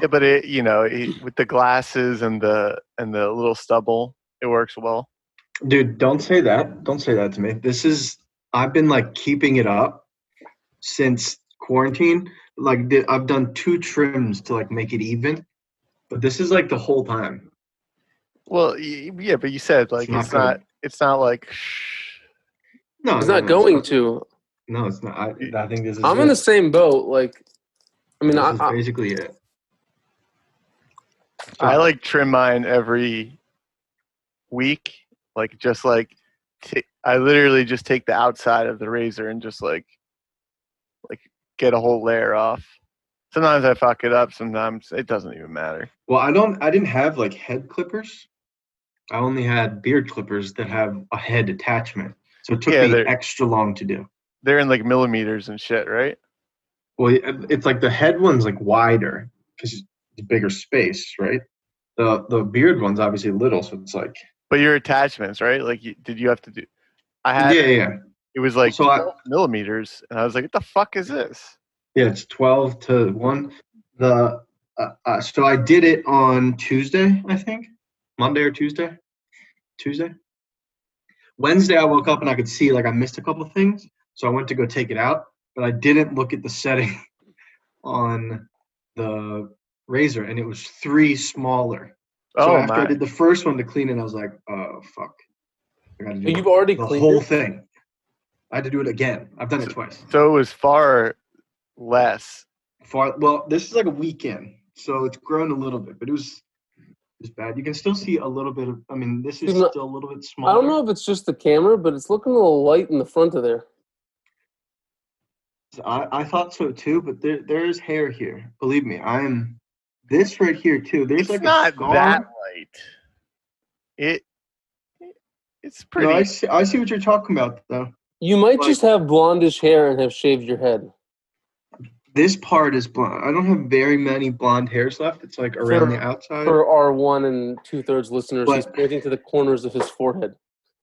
Yeah, but it you know it, with the glasses and the and the little stubble, it works well. Dude, don't say that. Don't say that to me. This is I've been like keeping it up since quarantine. Like I've done two trims to like make it even, but this is like the whole time. Well, yeah, but you said like not it's not good. it's not like shh. No, it's no, not no, going it's to. No, it's not. I, I think this is. I'm it. in the same boat. Like, I mean, This I, is I, basically it. I uh-huh. like trim mine every week, like just like t- I literally just take the outside of the razor and just like like get a whole layer off. Sometimes I fuck it up. Sometimes it doesn't even matter. Well, I don't. I didn't have like head clippers. I only had beard clippers that have a head attachment, so it took Yeah, me extra long to do. They're in like millimeters and shit, right? Well, uh, it's like the head one's like wider because bigger space, right? The the beard one's obviously little, so it's like But your attachments, right? Like, you, did you have to do? I had yeah, yeah. it was like So I- millimeters, and I was like, "What the fuck is this?" Yeah, it's twelve to one. The uh, uh, so I did it on Tuesday, I think, Monday or Tuesday, Tuesday. Wednesday, I woke up and I could see like I missed a couple of things, so I went to go take it out, but I didn't look at the setting on the razor, and it was three smaller. So Oh after I did the first one to clean it, I was like, oh fuck, I gotta do you've already cleaned the whole it. thing. I had to do it again. I've done it twice. So it was far less. Far well, this is like a weekend, so it's grown a little bit, but it was it's bad. You can still see a little bit of. I mean, this is Even still a little bit small. I don't know if it's just the camera, but it's looking a little light in the front of there. I, I thought so too, but there there is hair here. Believe me, I am. This right here too. There's It's like not a scar. that light. It. It's pretty. No, I see. I see what you're talking about though. You might Like- just have blondish hair and have shaved your head. This part is blonde. I don't have very many blonde hairs left. It's like around For- the outside. For our one and two thirds listeners, he's pointing to the corners of his forehead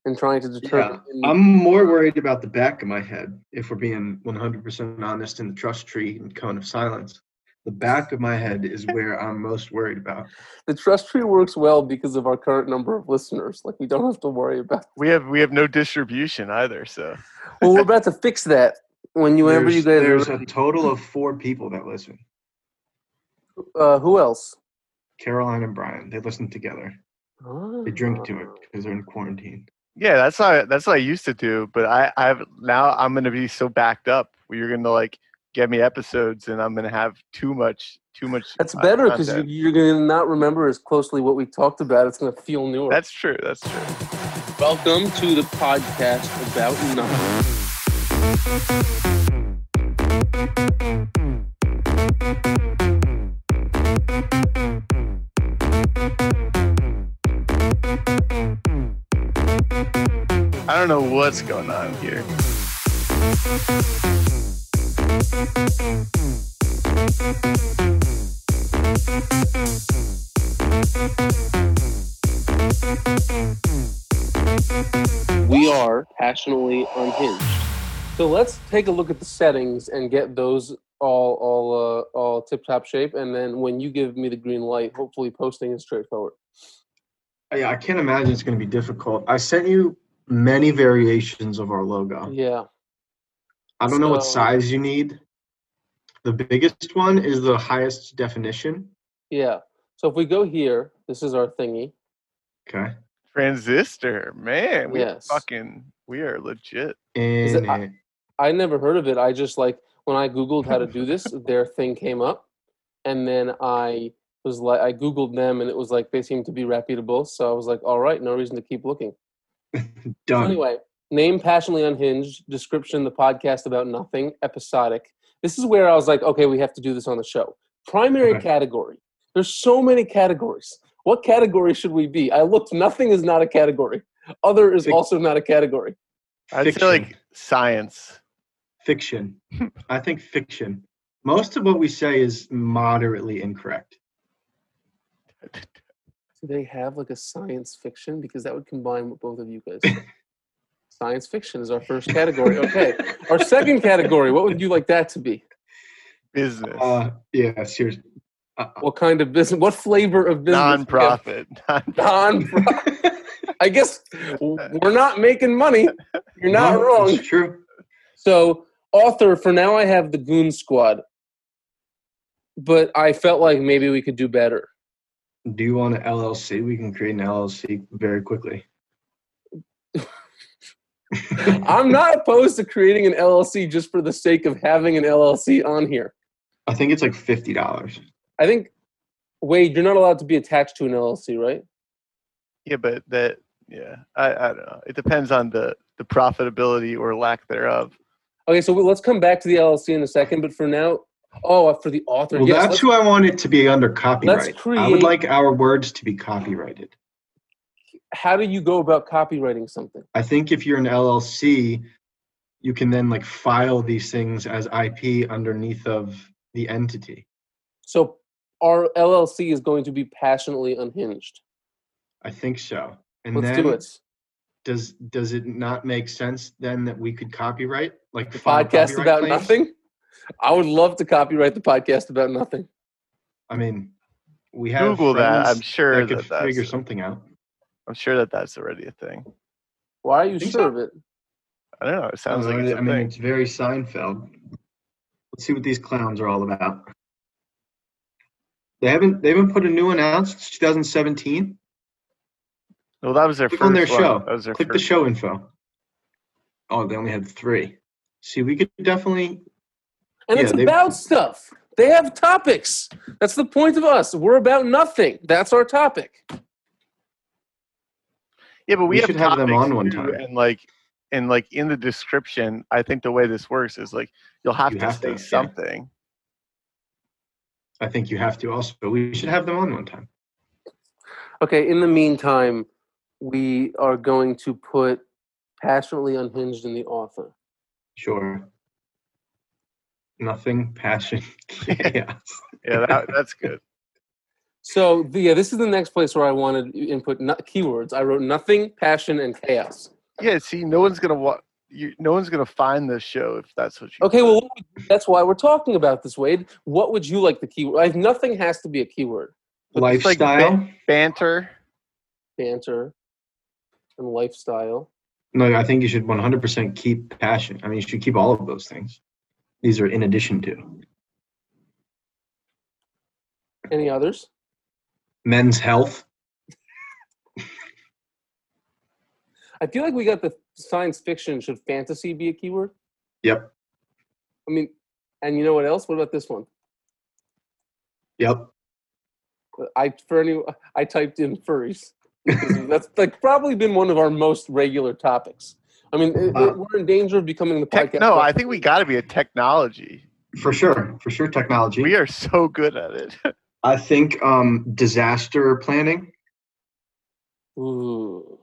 and trying to determine. Yeah, I'm more worried about the back of my head, if we're being 100% honest in the trust tree and cone of silence. The back of my head is where I'm most worried about. the trust tree works well because of our current number of listeners. Like we don't have to worry about. we have we have no distribution either. So Well, we're about to fix that when you whenever you There's, guys there's a total of four people that listen. Uh, who else? Caroline and Brian, they listen together. They drink to it Ah. because they're in quarantine. yeah, that's not that's what I used to do. But I I've now I'm gonna be so backed up. Where you're gonna like get me episodes, and I'm gonna have too much too much. That's uh, better because you, content. you're going to not remember as closely what we talked about. It's going to feel newer. That's true. That's true. Welcome to the podcast about nothing. I don't know what's going on here. We are passionately unhinged. So let's take a look at the settings and get those all all uh, all tip top shape. And then when you give me the green light, hopefully posting is straightforward. Yeah, I can't imagine it's going to be difficult. I sent you many variations of our logo. Yeah. I don't know what size you need. The biggest one is the highest definition. Yeah. So if we go here, this is our thingy. Okay. Transistor, man. We Yes. fucking we are legit. Is it- And I never heard of it. I just like when I googled how to do this, their thing came up, and then I was like, I googled them, and it was like they seemed to be reputable. So I was like, all right, no reason to keep looking. So done. anyway, name passionately unhinged. Description: the podcast about nothing. Episodic. This is where I was like, okay, we have to do this on the show. Primary Okay. category. There's so many categories. What category should we be? I looked. Nothing is not a category. Other is Fic- also not a category. i feel like science. Fiction. I think fiction. Most of what we say is moderately incorrect. Do they have like a science fiction? Because that would combine with both of you guys. science fiction is our first category. Okay. Our second category, what would you like that to be? Business. Uh, yeah, seriously. Uh, What kind of business? What flavor of business? we have? Non-profit. Non-profit. I guess we're not making money. You're not no, wrong. It's true. So, author, for now I have the Goon Squad. But I felt like maybe we could do better. Do you want an LLC? We can create an LLC very quickly. I'm not opposed to creating an LLC just for the sake of having an LLC on here. I think it's like fifty dollars. I think, Wade, you're not allowed to be attached to an LLC, right? yeah, but that yeah, I, I don't know. It depends on the the profitability or lack thereof. Okay, so let's come back to the LLC in a second. But for now, oh, uh, for the author, Well, yes, that's who I want it to be under copyright. I create- I would like our words to be copyrighted. How do you go about copywriting something? I think if you're an LLC, you can then like file these things as IP underneath of the entity. So our LLC is going to be passionately unhinged. I think so. And Let's then do it. does does it not make sense then that we could copyright like The podcast about claims? nothing. I would love to copyright the podcast about nothing. I mean, we have Google that. I'm sure that could that figure something out. I'm sure that that's already a thing. Why are you Think sure so? of it? I don't know. It sounds Uh, like it's a I mean, thing. it's very Seinfeld. Let's see what these clowns are all about. They haven't they haven't put a new one out since 2017. Well, that was their Click first on their one. show. That was their Click the first. show info. Oh, they only had three. See, we could definitely. And Yeah, it's about stuff. They have topics. That's the point of us. We're about nothing. That's our topic. Yeah, but we, We have should have them on one time. And like, and like in the description, I think the way this works is like you'll have You to have say to, yeah. something. I think you have to also. We should have them on one time. Okay, in the meantime, we are going to put passionately unhinged in the author. Sure. Nothing, passion, chaos. Yeah, that, that's good. So the, yeah, this is the next place where I wanted to input no, keywords. I wrote nothing, passion, and chaos. Yeah, see, no one's gonna wa- you. No one's gonna find this show if that's what you. Okay, put. well, what would- that's why we're talking about this, Wade. What would you like the keyword? Like, nothing has to be a keyword. But it's like Lifestyle. banter. Banter and lifestyle. No, I think you should 100% keep passion. I mean, you should keep all of those things. These are in addition to Any others? Men's health. I feel like we got the science fiction. Should fantasy be a keyword? Yep. I mean, and you know what else? What about this one? Yep. I for any I typed in furries. that's like probably been one of our most regular topics. I mean, it- it- Uh, we're in danger of becoming the Tech, podcast. no, about I think we got to be a technology. For sure. For sure. Technology. We are so good at it. I think um, disaster planning Ooh.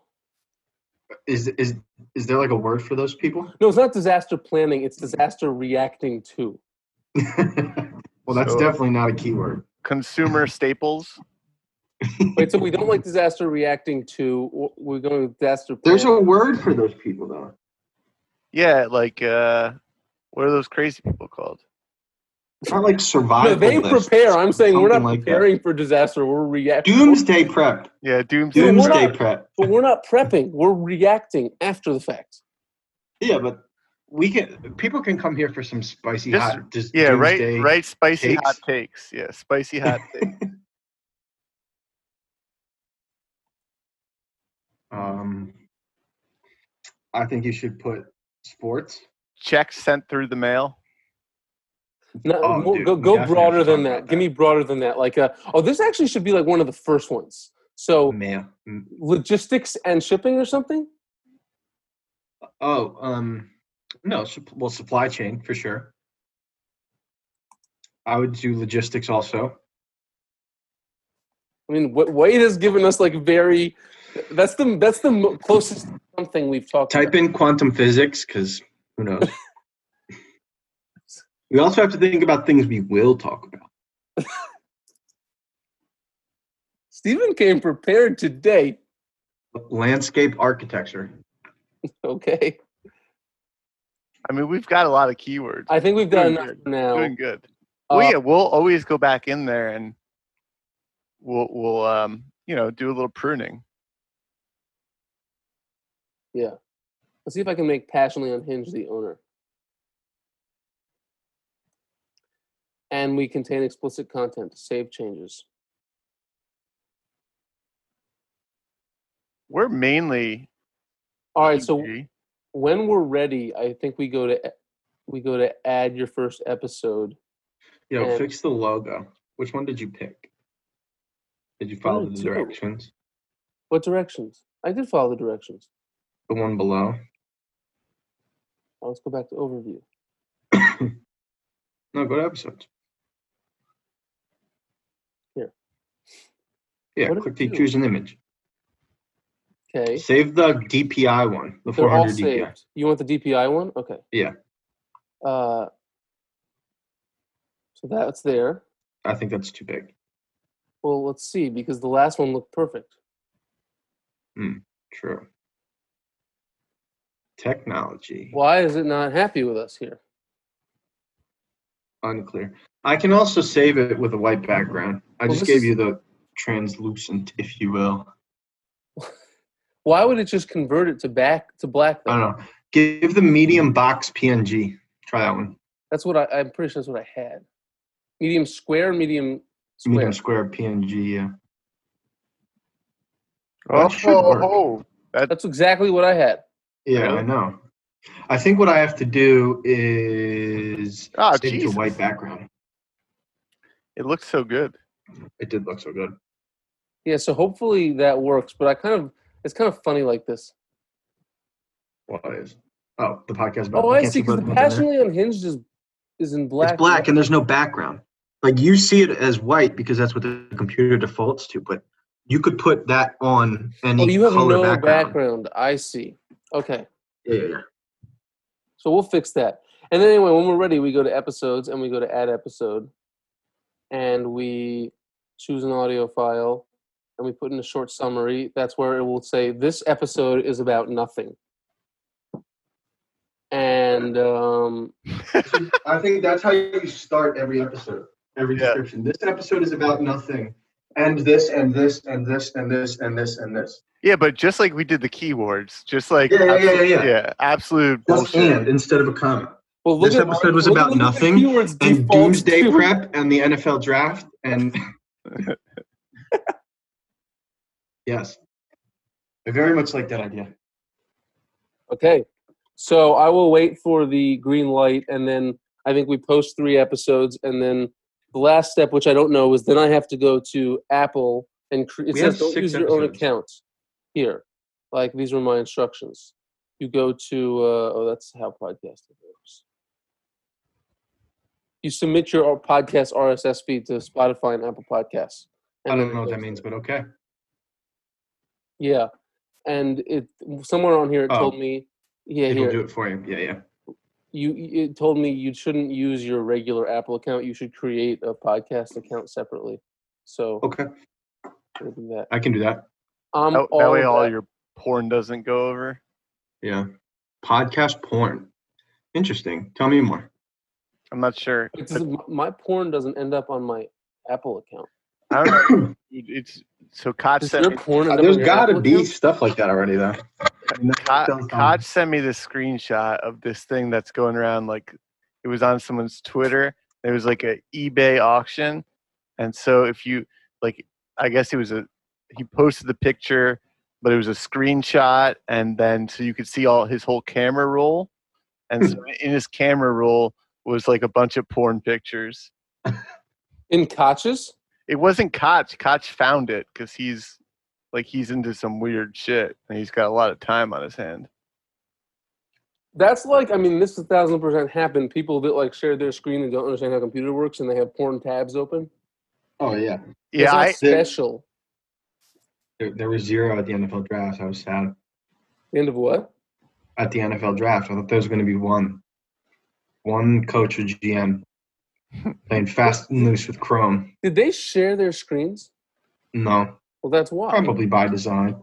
is is is there like a word for those people? No, it's not disaster planning. It's disaster reacting to. well, that's So- definitely not a keyword. Consumer staples. Wait, so we don't like disaster reacting to. We're going with disaster. There's a word for those people though. Yeah, like uh, what are those crazy people called? It's not like No, they lists. prepare. I'm saying we're not Something like that. preparing for disaster. We're reacting. Doomsday prep. Yeah, doomsday. we're Doomsday not- prep. But we're not prepping. We're reacting after the fact. Yeah, but we can. People can come here for some spicy Just- hot. Just Yeah, right. Right. Spicy takes. hot takes. Yeah, spicy hot takes. Um, I think you should put sports. Checks sent through the mail. No, Oh, more- dude, go go broader than talk that. Give me broader than that. Like, uh, oh, this actually should be like one of the first ones. So logistics and shipping or something. Oh, um, no. Well, supply chain for sure. I would do logistics also. I mean, what Wade has given us like very. That's the that's the closest something we've talked. About. Type about. in quantum physics because who knows. We also have to think about things we will talk about. Stephen came prepared today. Landscape architecture. Okay, I mean, we've got a lot of keywords. I think we've done Doing enough good. now. Doing good. Uh, well, yeah, we'll always go back in there and we'll we'll um you know do a little pruning. Yeah. Let's see if I can make passionately unhinged the owner. And we contain explicit content. Save changes. We're mainly All right. So PG. when we're ready, I think we go to we go to add your first episode. Yo, And- fix the logo. Which one did you pick? Did you follow the two. directions? What directions? I did follow the directions. The one below. Now let's go back to overview. No, go to episodes. Yeah, What did click it to do? choose an image. Okay. Save the DPI one, the They're all 400 DPI. saved. You want the DPI one? Okay. Yeah. Uh, so that's there. I think that's too big. Well, let's see because the last one looked perfect. Hmm. True. Technology. Why is it not happy with us here? Unclear. I can also save it with a white background. I Well, just this gave is- you the translucent, if you will. Why would it just convert it to back to black? I don't know. Give the medium box PNG. Try that one. That's what I, I'm pretty sure that's what I had. Medium square, medium square. Medium square PNG. Yeah. Oh, That should work. oh, That's exactly what I had. Yeah, Really? I know. I think what I have to do is ah, Oh, save it to white background. it looks so good. It did look so good. Yeah, so hopefully that works. But I kind of it's kind of funny like this. What is? Oh, the podcast. button. Oh, You I see. Because the of them there. passionately unhinged is is in black. It's black and there's no background. Like you see it as white because that's what the computer defaults to, but you could put that on any Oh, you have color no background. background. I see. Okay. Yeah, yeah, yeah. So we'll fix that. And then anyway, when we're ready, we go to episodes and we go to add episode, and we choose an audio file, and we put in a short summary. That's where it will say this episode is about nothing. And um, I think that's how you start every episode, every Yeah. description. This episode is about nothing, and this, and this, and this, and this, and this, and this. Yeah, but just like we did the keywords, just like Yeah, yeah, yeah, absolute, yeah, yeah. absolute Just bullshit. and instead of a comma. well, look This at- episode was look about look nothing, And doomsday prep and the NFL draft and yes, I very much like that idea. Okay. So I will wait for the green light and then I think we post three episodes and then the last step, which I don't know, is then I have to go to Apple and cre- it We says don't use your own account here. Like these were my instructions. You go to uh, oh that's how podcasting works. You submit your podcast RSS feed to Spotify and Apple Podcasts. I don't know what that means, but okay. Yeah. And it somewhere on here it Oh. told me yeah It'll here do it for you. Yeah, yeah. you it told me you shouldn't use your regular Apple account. You should create a podcast account separately. So Okay, we'll do that. I can do that. Um, That, that way, all that- your porn doesn't go over. Yeah. Podcast porn. Interesting. Tell me more. I'm not sure. it's- m- my porn doesn't end up on my Apple account. I don't know. It's so Koch Does sent your me. porn end up Uh, There's on got to be stuff like that already, though. Koch, Koch sent me this screenshot of this thing that's going around. Like it was on someone's Twitter. It was like a eBay auction, and so if you like, I guess it was a he posted the picture, but it was a screenshot, and then so you could see all his whole camera roll, and so in his camera roll was like a bunch of porn pictures. in Koch's. It wasn't Koch. Koch found it because he's like he's into some weird shit, and he's got a lot of time on his hand. That's like I mean, this is thousand percent happened. People that like share their screen and don't understand how computer works, and they have porn tabs open. Oh, yeah. Yeah, It's not I, special. There, there was zero at the NFL draft. I was sad. The end of what? At the NFL draft, I thought there was going to be one. One coach or GM playing fast and loose with Chrome. Did they share their screens? No, Well, that's why. probably by design.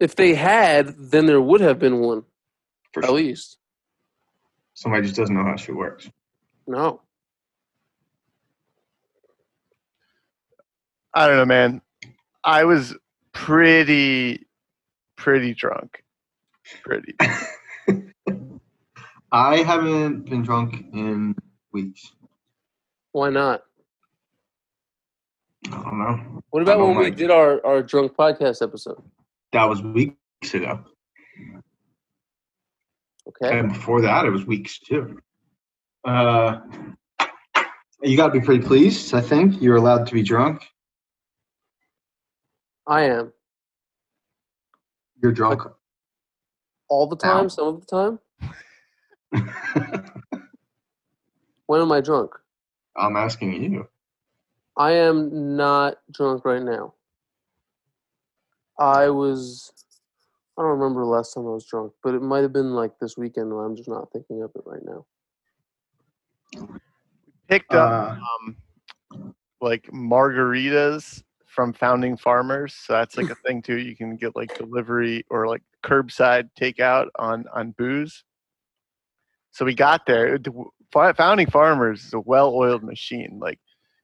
If they had, then there would have been one For at sure. least. Somebody just doesn't know how shit works. No. I don't know, man. I was pretty, pretty drunk. Pretty. I haven't been drunk in weeks. Why not? I don't know. What about when we did our, our drunk podcast episode? That was weeks ago. Okay. And before that, it was weeks too. Uh, you got to be pretty pleased. I think you're allowed to be drunk. I am. You're drunk. All the time, Ow. some of the time. When am I drunk? I'm asking you. I am not drunk right now. I was. I don't remember the last time I was drunk, but it might have been like this weekend, I'm just not thinking of it right now. We picked up Uh, um, like margaritas from Founding Farmers. So that's like a thing too. You can get like delivery or like curbside takeout on on booze. So we got there. Founding Farmers is a well-oiled machine. Like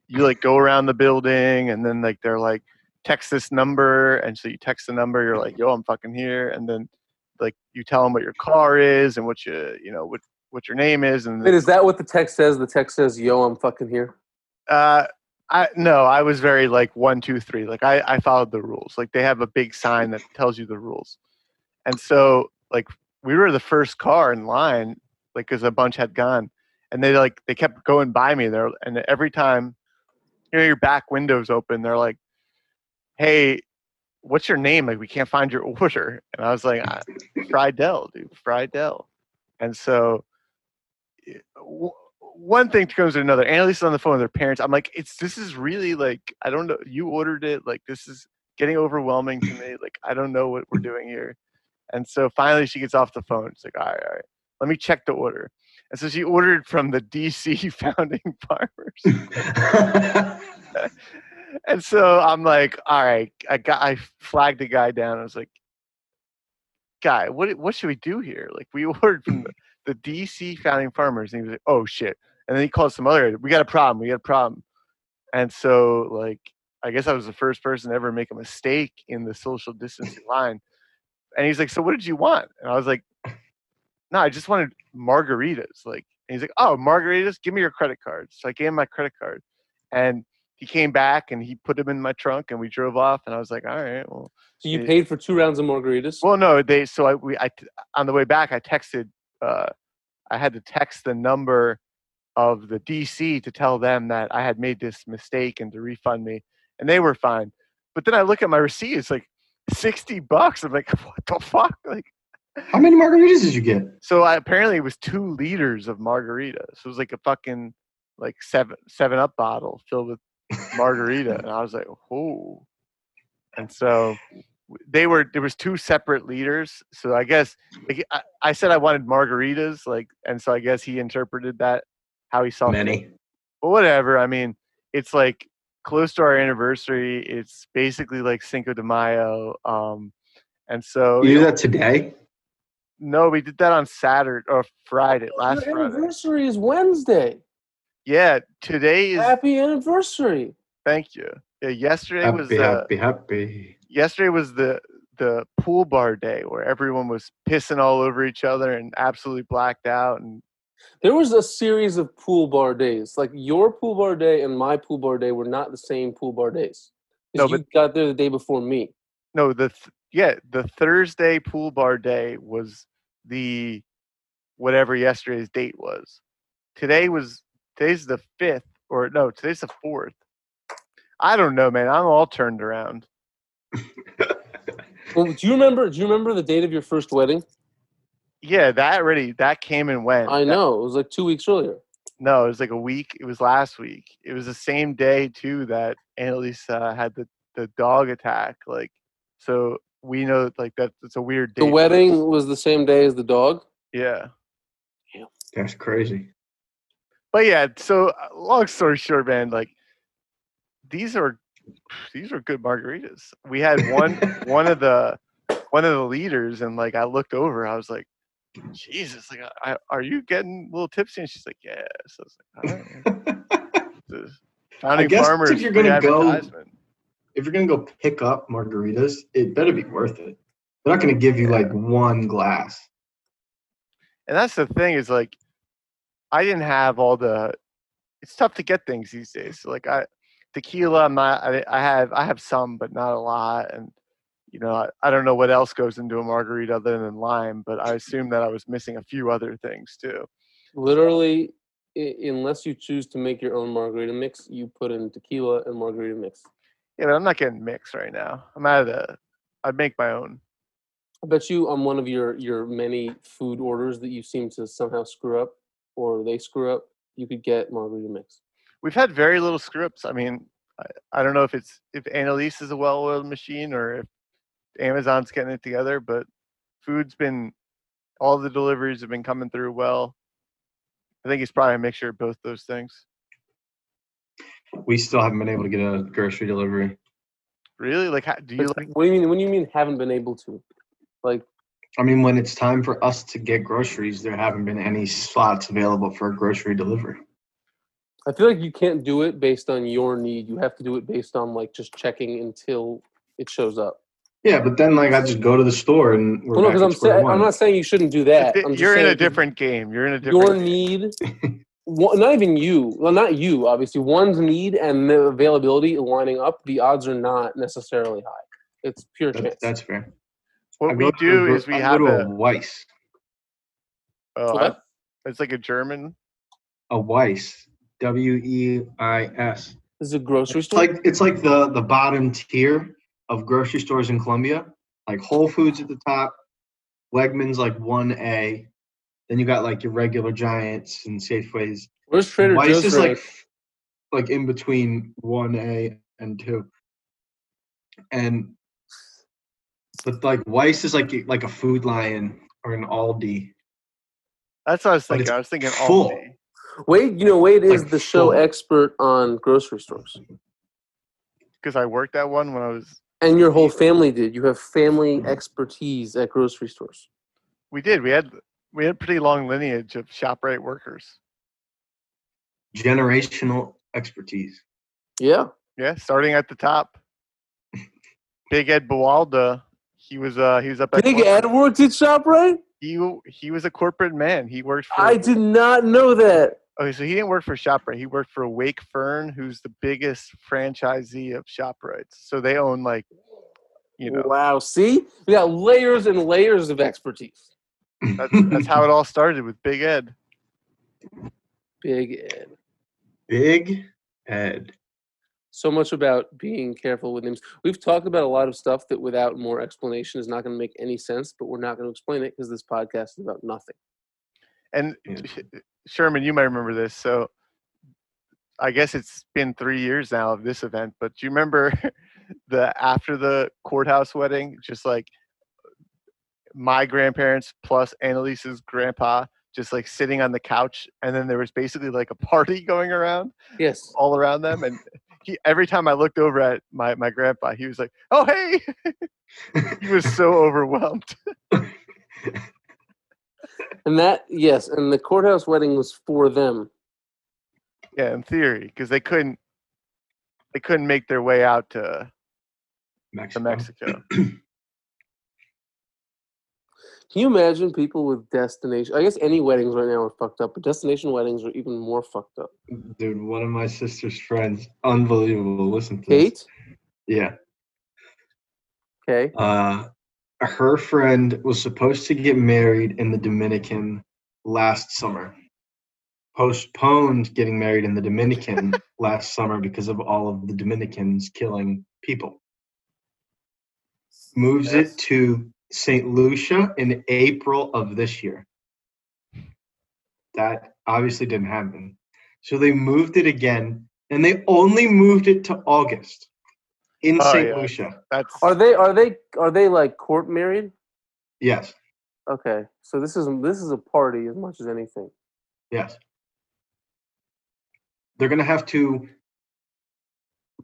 you like go around the building and then like they're like text this number and so you text the number you're like yo i'm fucking here and then like you tell them what your car is and what you you know what what your name is and Wait, is that what the text says? The text says, "Yo, I'm fucking here." Uh, I no, I was very like one, two, three. Like I, I followed the rules. Like they have a big sign that tells you the rules, and so like we were the first car in line, like because a bunch had gone, and they like they kept going by me there, and every time, you know, your back windows open, they're like, "Hey, what's your name? Like we can't find your order," and I was like, "Ah, "Friedel, dude, Friedel," and so. w- one thing comes to another. Annalise is on the phone with her parents. I'm like, it's this is really like I don't know. You ordered it. Like this is getting overwhelming to me. Like I don't know what we're doing here. And so finally she gets off the phone. She's like, all right, all right, let me check the order. And so she ordered from the DC Founding Farmers. and so I'm like, all right, I got I flagged the guy down. I was like, guy, what what should we do here? Like we ordered from the, the DC Founding Farmers, and he was like, oh shit. And then he called some other. We got a problem. We got a problem. And so like I guess I was the first person to ever make a mistake in the social distancing line. And he's like, so what did you want? And I was like, no, I just wanted margaritas. Like, and he's like, oh, margaritas. Give me your credit card. So I gave him my credit card, and he came back and he put them in my trunk, and we drove off. And I was like, all right, well. So you Yeah. paid for two rounds of margaritas. Well, no, they. So I we I, on the way back I texted. Uh, I had to text the number of the DC to tell them that I had made this mistake and to refund me, and they were fine. But then I look at my receipt; it's like sixty bucks. I'm like, what the fuck? Like, How many margaritas did you get? so I, apparently it was two liters of margarita. So it was like a fucking like seven seven up bottle filled with margarita, and I was like, oh. And so they were there was two separate liters. So I guess like, I, I said I wanted margaritas, like, and so I guess he interpreted that how he saw. Many. But whatever. I mean, it's like close to our anniversary. It's basically like Cinco de Mayo. Um, and so You you do know, that today? No, we did that on Saturday or Friday, last Your Friday. anniversary is Wednesday. Yeah, today is. Happy anniversary. Thank you. Yeah, yesterday was Happy, the happy, happy. yesterday was the the pool bar day where everyone was pissing all over each other and absolutely blacked out and There was a series of pool bar days. Like your pool bar day and my pool bar day were not the same pool bar days. No, you got there the day before me. no the th- yeah the Thursday pool bar day was the whatever yesterday's date was. Today was today's the fifth or no today's the fourth. I don't know, man. I'm all turned around. Well, do you remember? Do you remember the date of your first wedding? Yeah, that already that came and went. I That- know it was like two weeks earlier. No, it was like a week. It was last week. It was the same day too that Annalise uh, had the, the dog attack. Like, so we know that like that it's a weird date. The for us. wedding was the same day as the dog. Yeah, That's crazy. but yeah. So uh, long story short, man, like these are these are good margaritas. We had one one of the one of the leaders, and like I looked over, I was like. Jesus, like, I, are you getting a little tipsy? And she's like, "Yes." I was like, "All right." The I guess Farmers if you're free gonna go- advertisement. If you're gonna go pick up margaritas, it better be worth it. They're not gonna give you like one glass. And that's the thing is like, I didn't have all the. It's tough to get things these days. Like I, tequila, I'm not. I, I have I have some, but not a lot. And you know, I, I don't know what else goes into a margarita other than lime, but I assume that I was missing a few other things too. Literally, i- unless you choose to make your own margarita mix, you put in tequila and margarita mix. Yeah, but I'm not getting mixed right now. I'm out of the. I'd make my own. I bet you on one of your your many food orders that you seem to somehow screw up, or they screw up, you could get margarita mix. We've had very little scripts. I mean, I, I don't know if it's if Annalise is a well-oiled machine or if Amazon's getting it together, but food's been all the deliveries have been coming through well. I think it's probably a mixture of both those things. We still haven't been able to get a grocery delivery. Really? Like, how, do you like? what do you mean? When do you mean haven't been able to? Like, I mean, when it's time for us to get groceries, there haven't been any slots available for a grocery delivery. I feel like you can't do it based on your need. You have to do it based on like just checking until it shows up. Yeah, but then like I just go to the store and we're Well, no, back because I'm square saying one. I'm not saying you shouldn't do that. I'm just You're in a different game. You're in a different. Your need, one, not even you. Well, not you. Obviously, one's need and the availability lining up. The odds are not necessarily high. It's pure That- chance. that's fair. What I we go to a do is we I have a. a Weis, Oh, What? I- it's like a German. a Weis, W E I S. This is a grocery It's store. like it's like the the bottom tier of grocery stores in Columbia. Like Whole Foods at the top, Wegmans like one A. Then you got like your regular Giants and Safeways. Where's Trader Weis Joe's? is rank? like like in between one A and two. And but like Weis is like like a Food Lion or an Aldi. That's what I was thinking. I was thinking full. Aldi. Wade, you know, Wade is like the show full. expert on grocery stores, because I worked at one when I was. and your whole family did. You have family mm-hmm. expertise at grocery stores. We did. We had we had pretty long lineage of Shoprite workers. Generational expertise. Yeah, Yeah, starting at the top. Big Ed Bawalda, he was uh he was up at Big corporate- Ed worked at Shoprite. He he was a corporate man. He worked for. I did not know that. Okay, so he didn't work for Shoprite. He worked for Wake Fern, who's the biggest franchisee of Shoprites. So they own like, you know, Wow. See, we got layers and layers of expertise. That's, that's how it all started with Big Ed. Big Ed. Big Ed. So much about being careful with names. We've talked about a lot of stuff that without more explanation is not going to make any sense, but we're not going to explain it because this podcast is about nothing. And Yeah. Sherman, you might remember this. So I guess it's been three years now of this event, but do you remember the after the courthouse wedding, just like my grandparents plus Annalise's grandpa just like sitting on the couch and then there was basically like a party going around Yes. all around them and he every time I looked over at my, my grandpa, he was like, Oh hey he was so overwhelmed. And that, yes, and the courthouse wedding was for them. Yeah, in theory, because they couldn't they couldn't make their way out to, to Mexico. Can you imagine people with destination? I guess any weddings right now are fucked up, but destination weddings are even more fucked up. Dude, one of my sister's friends, unbelievable. Listen to this. Kate, Yeah. okay, Uh, her friend was supposed to get married in the Dominican last summer. Postponed getting married in the Dominican last summer because of all of the Dominicans killing people. Moves Yes. it to St. Lucia in April of this year. That obviously didn't happen. So they moved it again, and they only moved it to August in Oh, St. yeah. Lucia. That's are they are they are they like court married? Yes, Okay, so this is this is a party as much as anything. yes. They're going to have to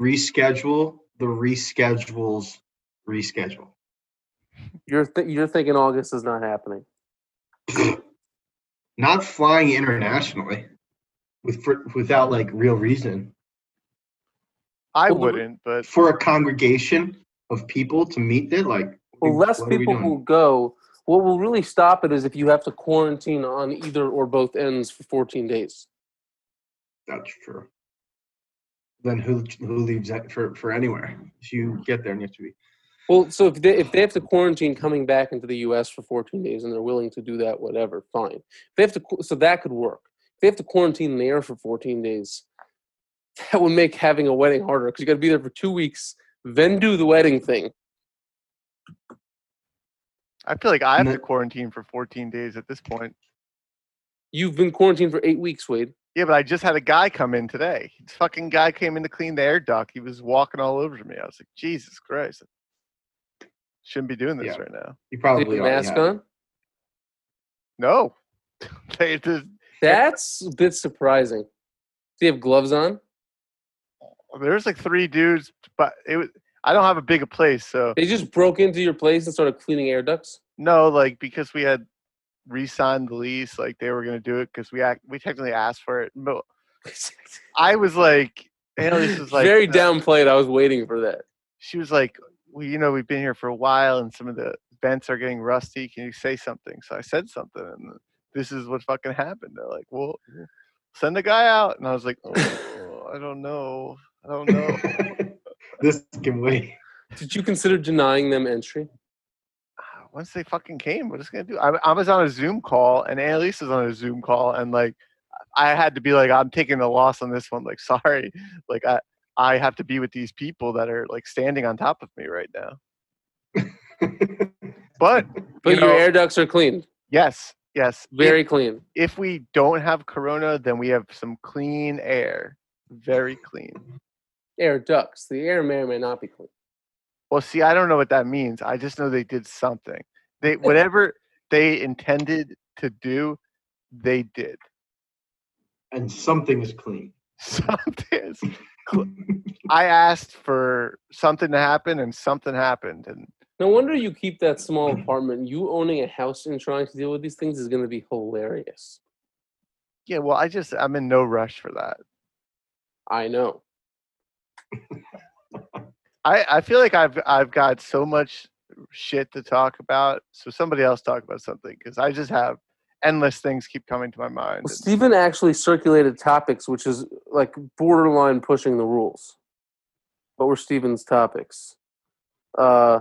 reschedule the reschedules reschedule. You're th- you're thinking August is not happening. Not flying internationally with for, without like real reason. I Well, wouldn't, but for a congregation of people to meet there? Like, Well, less people will go. What will really stop it is if you have to quarantine on either or both ends for 14 days. That's true. Then who who leaves that for for anywhere? If you get there and you have to be. Well, so if they if they have to quarantine coming back into the U.S. for 14 days and they're willing to do that, whatever, fine. If they have to, so that could work. If they have to quarantine there for 14 days, that would make having a wedding harder because you got to be there for two weeks, then do the wedding thing. I feel like I have to quarantine for 14 days at this point. You've been quarantined for eight weeks, Wade. Yeah, but I just had a guy come in today. This fucking guy came in to clean the air duct. He was walking all over me. I was like, Jesus Christ. Shouldn't be doing this Yeah. right now. You Do probably have a mask have on? No. they just, That's a bit surprising. Do you have gloves on? there's like three dudes, but it was I don't have a big a place, so They just broke into your place and started cleaning air ducts. no, like because we had re-signed the lease, like they were gonna do it because we act we technically asked for it. But I was like, Annalise was like, Very uh, downplayed. I was waiting for that. she was like, well, you know, we've been here for a while and some of the vents are getting rusty. Can you say something? So I said something, and this is what fucking happened. They're like, well, send a guy out, and I was like, oh, I don't know, I don't know. this can wait. Did you consider denying them entry? Ah, Once they fucking came, what is it gonna do? I, I was on a Zoom call, and Annalise was on a Zoom call, and like, I had to be like, I'm taking the loss on this one. Like, sorry, like I. I have to be with these people that are like standing on top of me right now. But But You your know- air ducts are clean. yes, yes. if- Very clean. if we don't have corona, then we have some clean air. Very clean. Air ducts. The air may or may not be clean. Well, see, I don't know what that means. I just know they did something. They whatever they intended to do, they did. and something is clean. Something. is- I asked for something to happen, and something happened. And No wonder you keep that small apartment. You owning a house and trying to deal with these things is going to be hilarious. yeah, well, I just I'm in no rush for that. I know. I I feel like I've I've got so much shit to talk about. So somebody else talk about something because I just have endless things keep coming to my mind. Well, Stephen actually circulated topics, which is like borderline pushing the rules. What were Stephen's topics? Uh,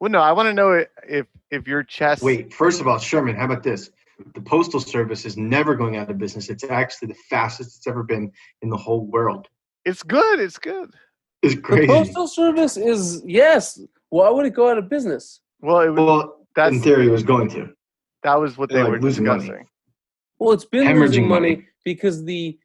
Well, no, I want to know if if your chest. Wait, first of all, Sherman, how about this? The Postal Service is never going out of business. It's actually the fastest it's ever been in the whole world. it's good. It's good. It's the crazy. postal service is yes. Why would it go out of business? Well, it, was- well, that's in theory, it was going to. That was what they like, were losing money. Well, it's been Hemorrhaging losing money, money. because the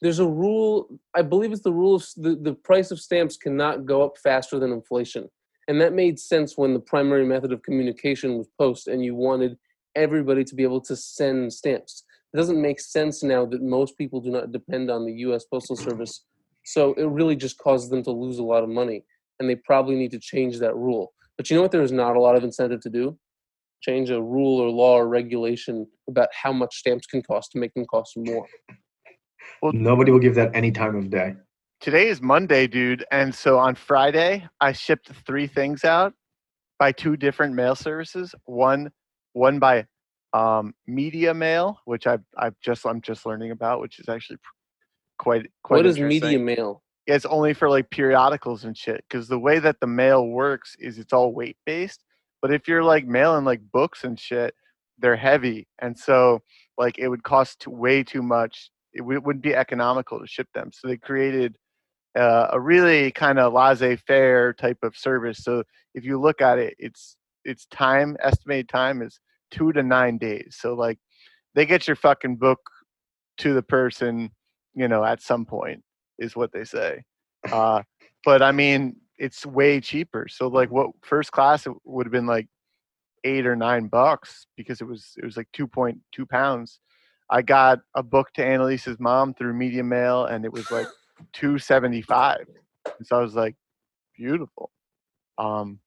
there's a rule. I believe it's the rule of the, the price of stamps cannot go up faster than inflation, and that made sense when the primary method of communication was post, and you wanted everybody to be able to send stamps. It doesn't make sense now that most people do not depend on the U.S. Postal Service, so it really just causes them to lose a lot of money, and they probably need to change that rule. But you know what? There is not a lot of incentive to do change a rule or law or regulation about how much stamps can cost to make them cost more. Nobody will give that any time of day. Today is Monday, dude, and so on Friday I shipped three things out by two different mail services. One, one by um, Media Mail, which I've I've just I'm just learning about, which is actually quite quite. what is media interesting. mail? it's only for like periodicals and shit because the way that the mail works is it's all weight based but if you're like mailing like books and shit they're heavy and so like it would cost way too much it w- wouldn't be economical to ship them so they created uh, a really kind of laissez-faire type of service so if you look at it it's it's time estimated time is two to nine days so like they get your fucking book to the person you know at some point is what they say. Uh, but I mean, it's way cheaper. So like, what first class it would have been like eight or nine bucks because it was it was like two point two pounds. I got a book to Annalise's mom through Media Mail, and it was like two seventy five. So I was like, beautiful. Um,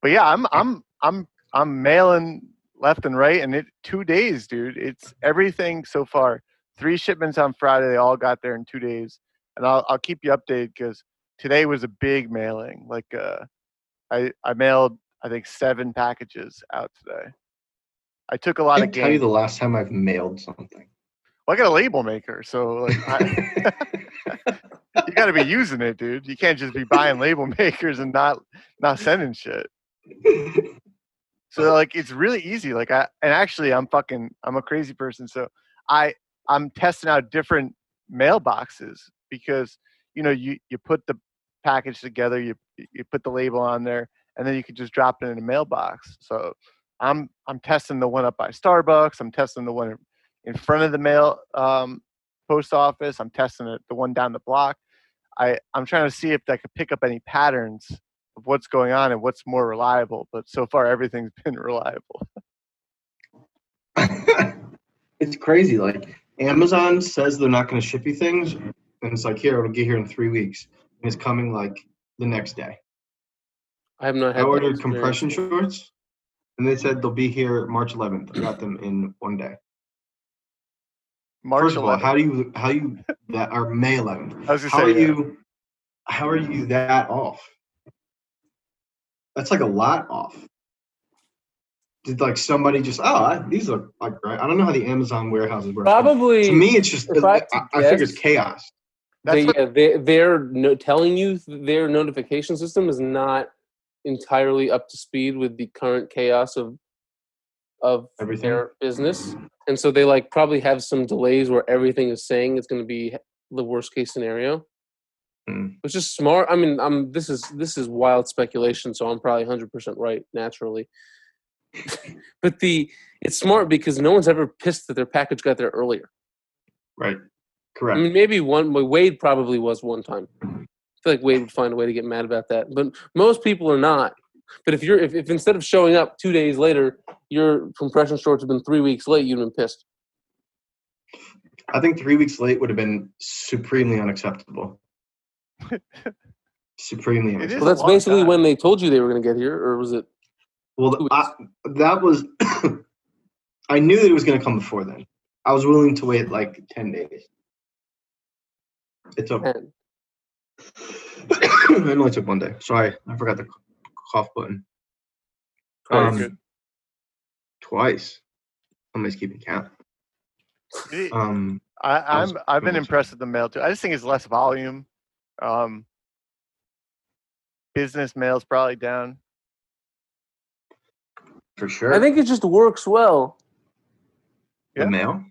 but yeah, I'm I'm I'm I'm mailing left and right, and it two days, dude. It's everything so far. Three shipments on Friday. They all got there in two days, and I'll I'll keep you updated because today was a big mailing. Like uh, I I mailed I think seven packages out today. I took a lot of can't tell you the last time I've mailed something. Well, I got a label maker, so like I, you got to be using it, dude. You can't just be buying label makers and not not sending shit. So like it's really easy. Like I and actually I'm fucking I'm a crazy person. So I I'm testing out different mailboxes because you know you you put the package together, you you put the label on there, and then you can just drop it in a mailbox. So I'm I'm testing the one up by Starbucks. I'm testing the one in front of the mail um, post office. I'm testing it, the one down the block. I I'm trying to see if I could pick up any patterns of what's going on and what's more reliable. But so far, everything's been reliable. it's crazy. Like Amazon says they're not going to ship you things, and it's like here it'll get here in three weeks, and it's coming like the next day. I have not I had. that ordered compression shorts, and they said they'll be here March 11th. I got them in one day. March First of all, 11th. how do you how you that are May 11th? I was How say, are yeah. you? How are you that off? That's like a lot off. Did like somebody just oh I, these look like right? I don't know how the Amazon warehouses work. Probably. To me, it's just if I had I, I figure it's chaos. That's they, what- yeah, they, they're no, telling you their notification system is not entirely up to speed with the current chaos of of Everything. their business, and so they like probably have some delays where everything is saying it's going to be the worst case scenario, Hmm. which is smart. I mean, I'm this is this is wild speculation, so I'm probably 100 percent right naturally. but the it's smart because no one's ever pissed that their package got there earlier. Right. I mean, maybe one. well, Wade probably was one time. I feel like Wade would find a way to get mad about that, but most people are not. But if you're, if, if instead of showing up two days later, your compression shorts have been three weeks late, you'd been pissed. I think three weeks late would have been supremely unacceptable. supremely It is Well, unacceptable. that's basically time. when they told you they were going to get here, or was it? Well, I, that was. I knew that it was going to come before then. I was willing to wait like ten days. It took. 10? it only took one day. Sorry, I forgot the cough button. Very Um, good. Twice. Somebody's keeping count. Um, I, I was I'm I've been impressed with the mail too. I just think it's less volume. Um, business mail's probably down. for sure. I think it just works well. the mail.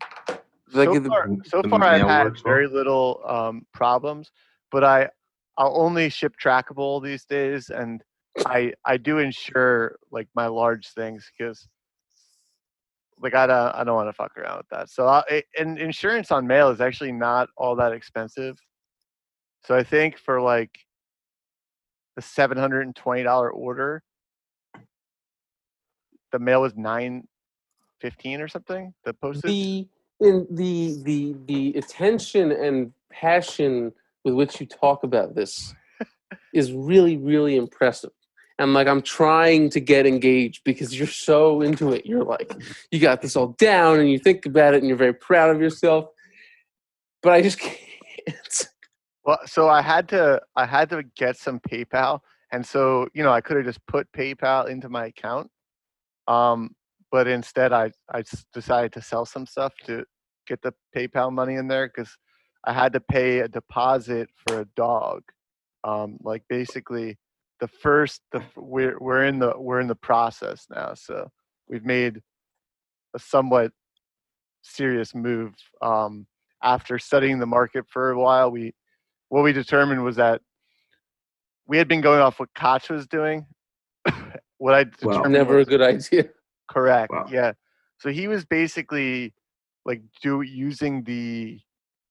Like so the- far, so far I've had works well. very little um, problems, but I I'll only ship trackable these days, and I I do insure like my large things because like I don't I don't want to fuck around with that. So I, and insurance on mail is actually not all that expensive. So I think for like the seven hundred and twenty dollar order, the mail was nine fifteen or something. The postage. the in the the the attention and passion with which you talk about this is really really impressive. And like i'm trying to get engaged because you're so into it. You're like you got this all down and you think about it and you're very proud of yourself. But i just can't. Well, so I had to I had to get some PayPal, and so you know I could have just put PayPal into my account, um, but instead I I decided to sell some stuff to get the PayPal money in there because I had to pay a deposit for a dog, um, like basically the first the we're we're in the we're in the process now, so we've made a somewhat serious move um, after studying the market for a while. We what we determined was that we had been going off what Koch was doing. what I Wow. determined never a good idea correct. Wow. Yeah. So he was basically like do using the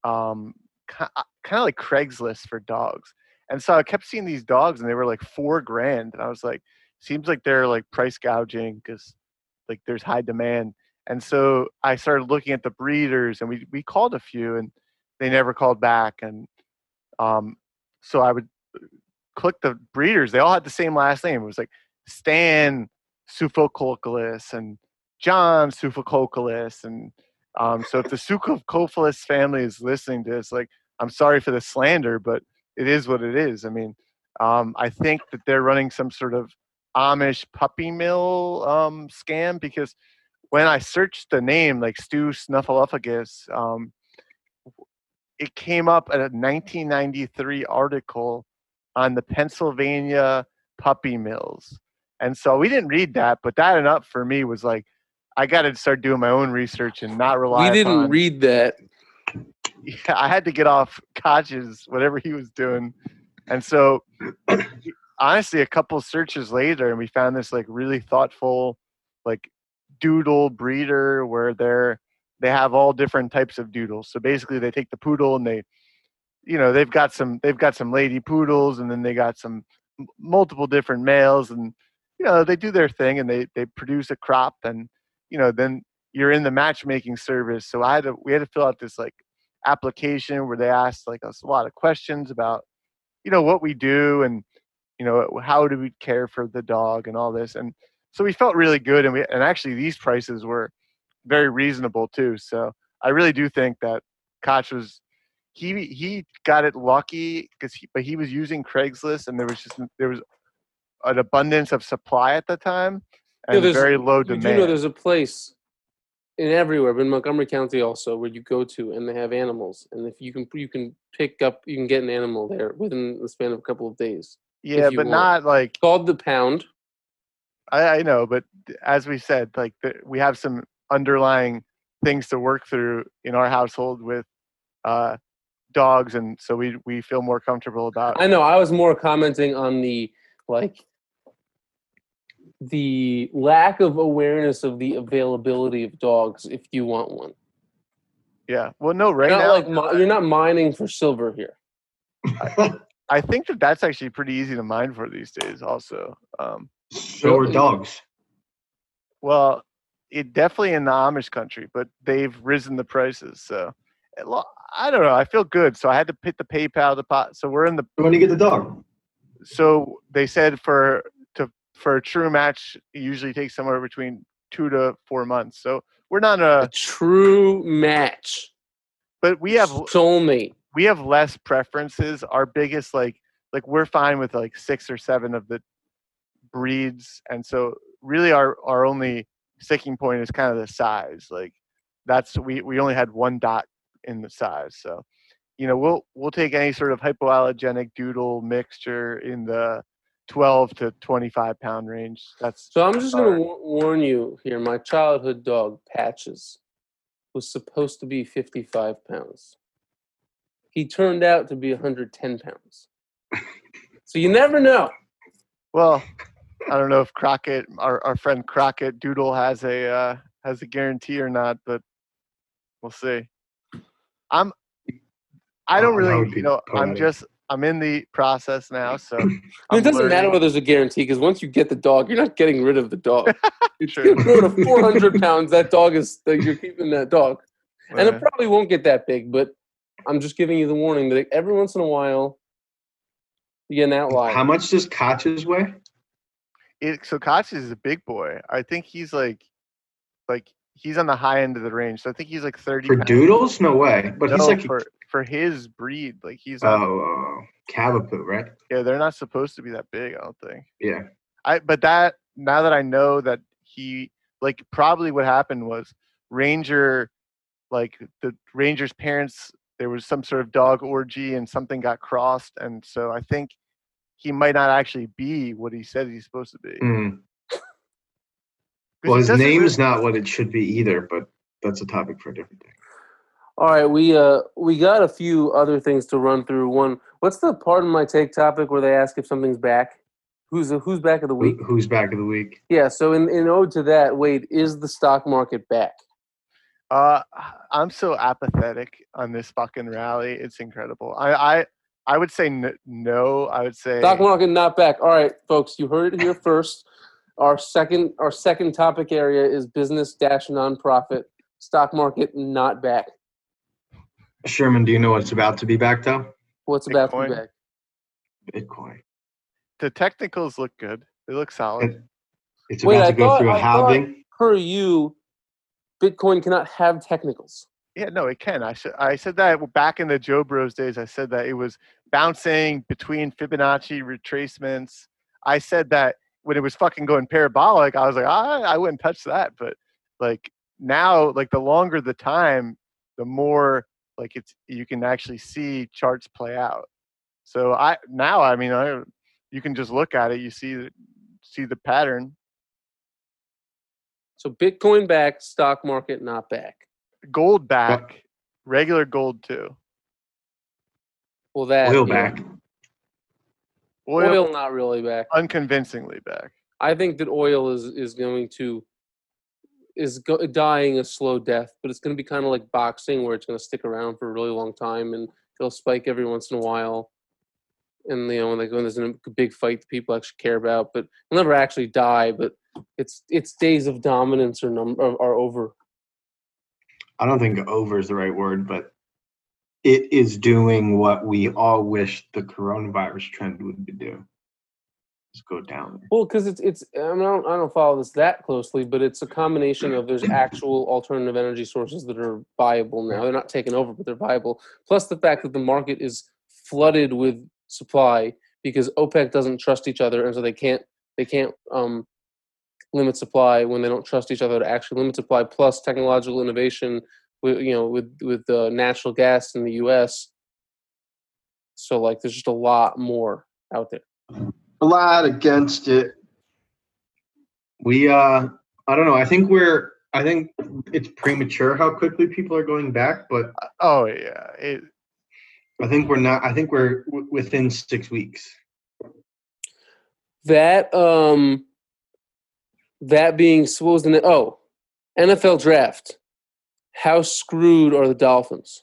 um kind of like Craigslist for dogs. And so I kept seeing these dogs and they were like 4 grand and I was like seems like they're like price gouging cuz like there's high demand. And so I started looking at the breeders and we we called a few and they never called back and um so I would click the breeders they all had the same last name it was like Stan Sophocles and John Sophocles and um so if the Sophocles family is listening to this like I'm sorry for the slander but it is what it is. I mean, um, I think that they're running some sort of Amish puppy mill um, scam because when I searched the name like Stu Snuffleupagus, um, it came up at a 1993 article on the Pennsylvania puppy mills. And so we didn't read that, but that enough for me was like, I got to start doing my own research and not rely. We didn't upon, read that. Yeah, I had to get off Koch's whatever he was doing, and so honestly, a couple searches later, and we found this like really thoughtful, like doodle breeder where they're they have all different types of doodles. So basically, they take the poodle and they, you know, they've got some they've got some lady poodles, and then they got some m- multiple different males, and you know they do their thing and they they produce a crop, and you know then you're in the matchmaking service. So I had to we had to fill out this like application where they asked like us a lot of questions about you know what we do and you know how do we care for the dog and all this and so we felt really good and we and actually these prices were very reasonable too so i really do think that koch was he he got it lucky because he but he was using craigslist and there was just there was an abundance of supply at the time and very low demand. You do know there's a place in everywhere, but in Montgomery County also, where you go to and they have animals, and if you can you can pick up you can get an animal there within the span of a couple of days. yeah but want. not like Called the pound. I, I know, but as we said, like the, we have some underlying things to work through in our household with uh, dogs, and so we we feel more comfortable about. I know. I was more commenting on the like the lack of awareness of the availability of dogs if you want one. Yeah, well, no, right Not now like mi- you're not mining for silver here. I think that that's actually pretty easy to mine for these days. Also, um, so are dogs. well, it definitely in the Amish country, but they've risen the prices. So, eh, I don't know. I feel good, so I had to hit the PayPal deposit. So we're in the When do you get the dog? So they said for to for a true match it usually takes somewhere between two to four months. So we're not A a true match. but we have soulmate. we have less preferences. Our biggest like like we're fine with like six or seven of the breeds. And so really our our only sticking point is kind of the size. Like that's we we only had one dot in the size so you know we'll we'll take any sort of hypoallergenic doodle mixture in the 12 to 25 pound range that's So I'm just going to warn you here. My childhood dog, Patches, was supposed to be 55 pounds. He turned out to be 110 pounds. So you never know. well i don't know if crockett our, our friend crockett doodle has a uh, has a guarantee or not but we'll see i'm i don't Oh, really you be know i'm just i'm in the process now so I mean, it doesn't matter whether there's a guarantee because once you get the dog, you're not getting rid of the dog. You're going to 400 pounds. That dog is, that you're keeping that dog. And Uh, it probably won't get that big, but I'm just giving you the warning that every once in a while, you get an outlier. How much does Koch's weigh? it, so Koch is a big boy. I think he's like, like he's on the high end of the range. So I think he's like thirty. For pounds. doodles? No way. But he's like for for his breed, like he's oh, uh, Cavapoo, right? yeah, they're not supposed to be that big. I don't think. Yeah. I but that now that I know that he like probably what happened was Ranger, like the Ranger's parents, there was some sort of dog orgy and something got crossed, and so I think he might not actually be what he said he's supposed to be. Mm. 'Cause Well, his doesn't really- name's not what it should be either, but that's a topic for a different day. All right, we uh we got a few other things to run through. One, what's the pardon my take topic where they ask if something's back? Who's who's back of the week? Who, who's back of the week? Yeah, so in, in ode to that, Wade, is the stock market back? Uh, I'm so apathetic on this fucking rally. It's incredible. I I, I would say n- no. I would say Stock market not back. All right, folks, you heard it here first. Our second our second topic area is business dash nonprofit. Stock market not back. Sherman, do you know what's about to be back though? What's about to be back? Bitcoin. the technicals look good. They look solid. It- It's Wait, about I to go thought- through a I halving. Per you, Bitcoin cannot have technicals. Yeah, no, it can. I said I said that back in the Joe Bros days. I said that it was bouncing between Fibonacci retracements. I said that when it was fucking going parabolic, I was like, I, I wouldn't touch that. But like now, like the longer the time, the more like it's you can actually see charts play out. So I now, I mean, I you can just look at it. You see the- see the pattern. So Bitcoin back, stock market not back. Gold back, regular gold too. Well, that Oil yeah. back. Oil, Oil not really back. unconvincingly back. I think that oil is is going to is go, dying a slow death, but it's going to be kind of like boxing, where it's going to stick around for a really long time, and it'll spike every once in a while. And you know, when, like when there's a big fight that people actually care about, but it'll never actually die. But its its days of dominance are num- are, are over. I don't think over is the right word, but it is doing what we all wish the coronavirus trend would do. Just go down. Well, because it's it's I, mean, I don't I don't follow this that closely, but it's a combination of there's actual alternative energy sources that are viable now. They're not taken over, but they're viable. Plus the fact that the market is flooded with supply because OPEC doesn't trust each other, and so they can't they can't um, limit supply when they don't trust each other to actually limit supply. Plus technological innovation with you know with with uh, natural gas in the U.S. So like there's just a lot more out there. A lot against it. We uh I don't know. I think we're I think it's premature how quickly people are going back, but Oh yeah, it, I think we're not I think we're w- within 6 weeks. That um that being s- what was the na- oh NFL draft. How screwed are the Dolphins?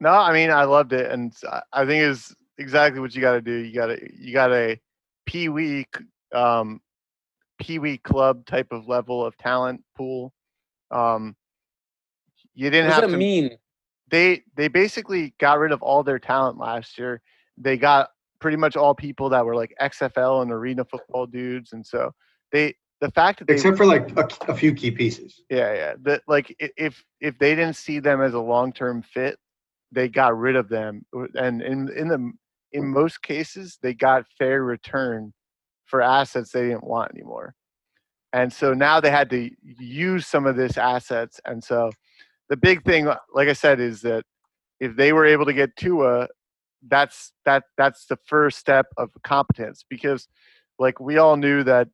No, I mean I loved it, and I- think it's exactly what you got to do. You got to you got a pee wee um, pee wee club type of level of talent pool. Um, you didn't does have that to. mean? They they basically got rid of all their talent last year. They got pretty much all people that were like XFL and arena football dudes, and so they the fact that they Except for like a, a few key pieces. yeah, yeah. That like if if they didn't see them as a long term fit, they got rid of them. And in in the in most cases, they got fair return for assets they didn't want anymore. And so now they had to use some of this assets. And so the big thing, like I said, is that if they were able to get Tua, that's that that's the first step of competence because like we all knew that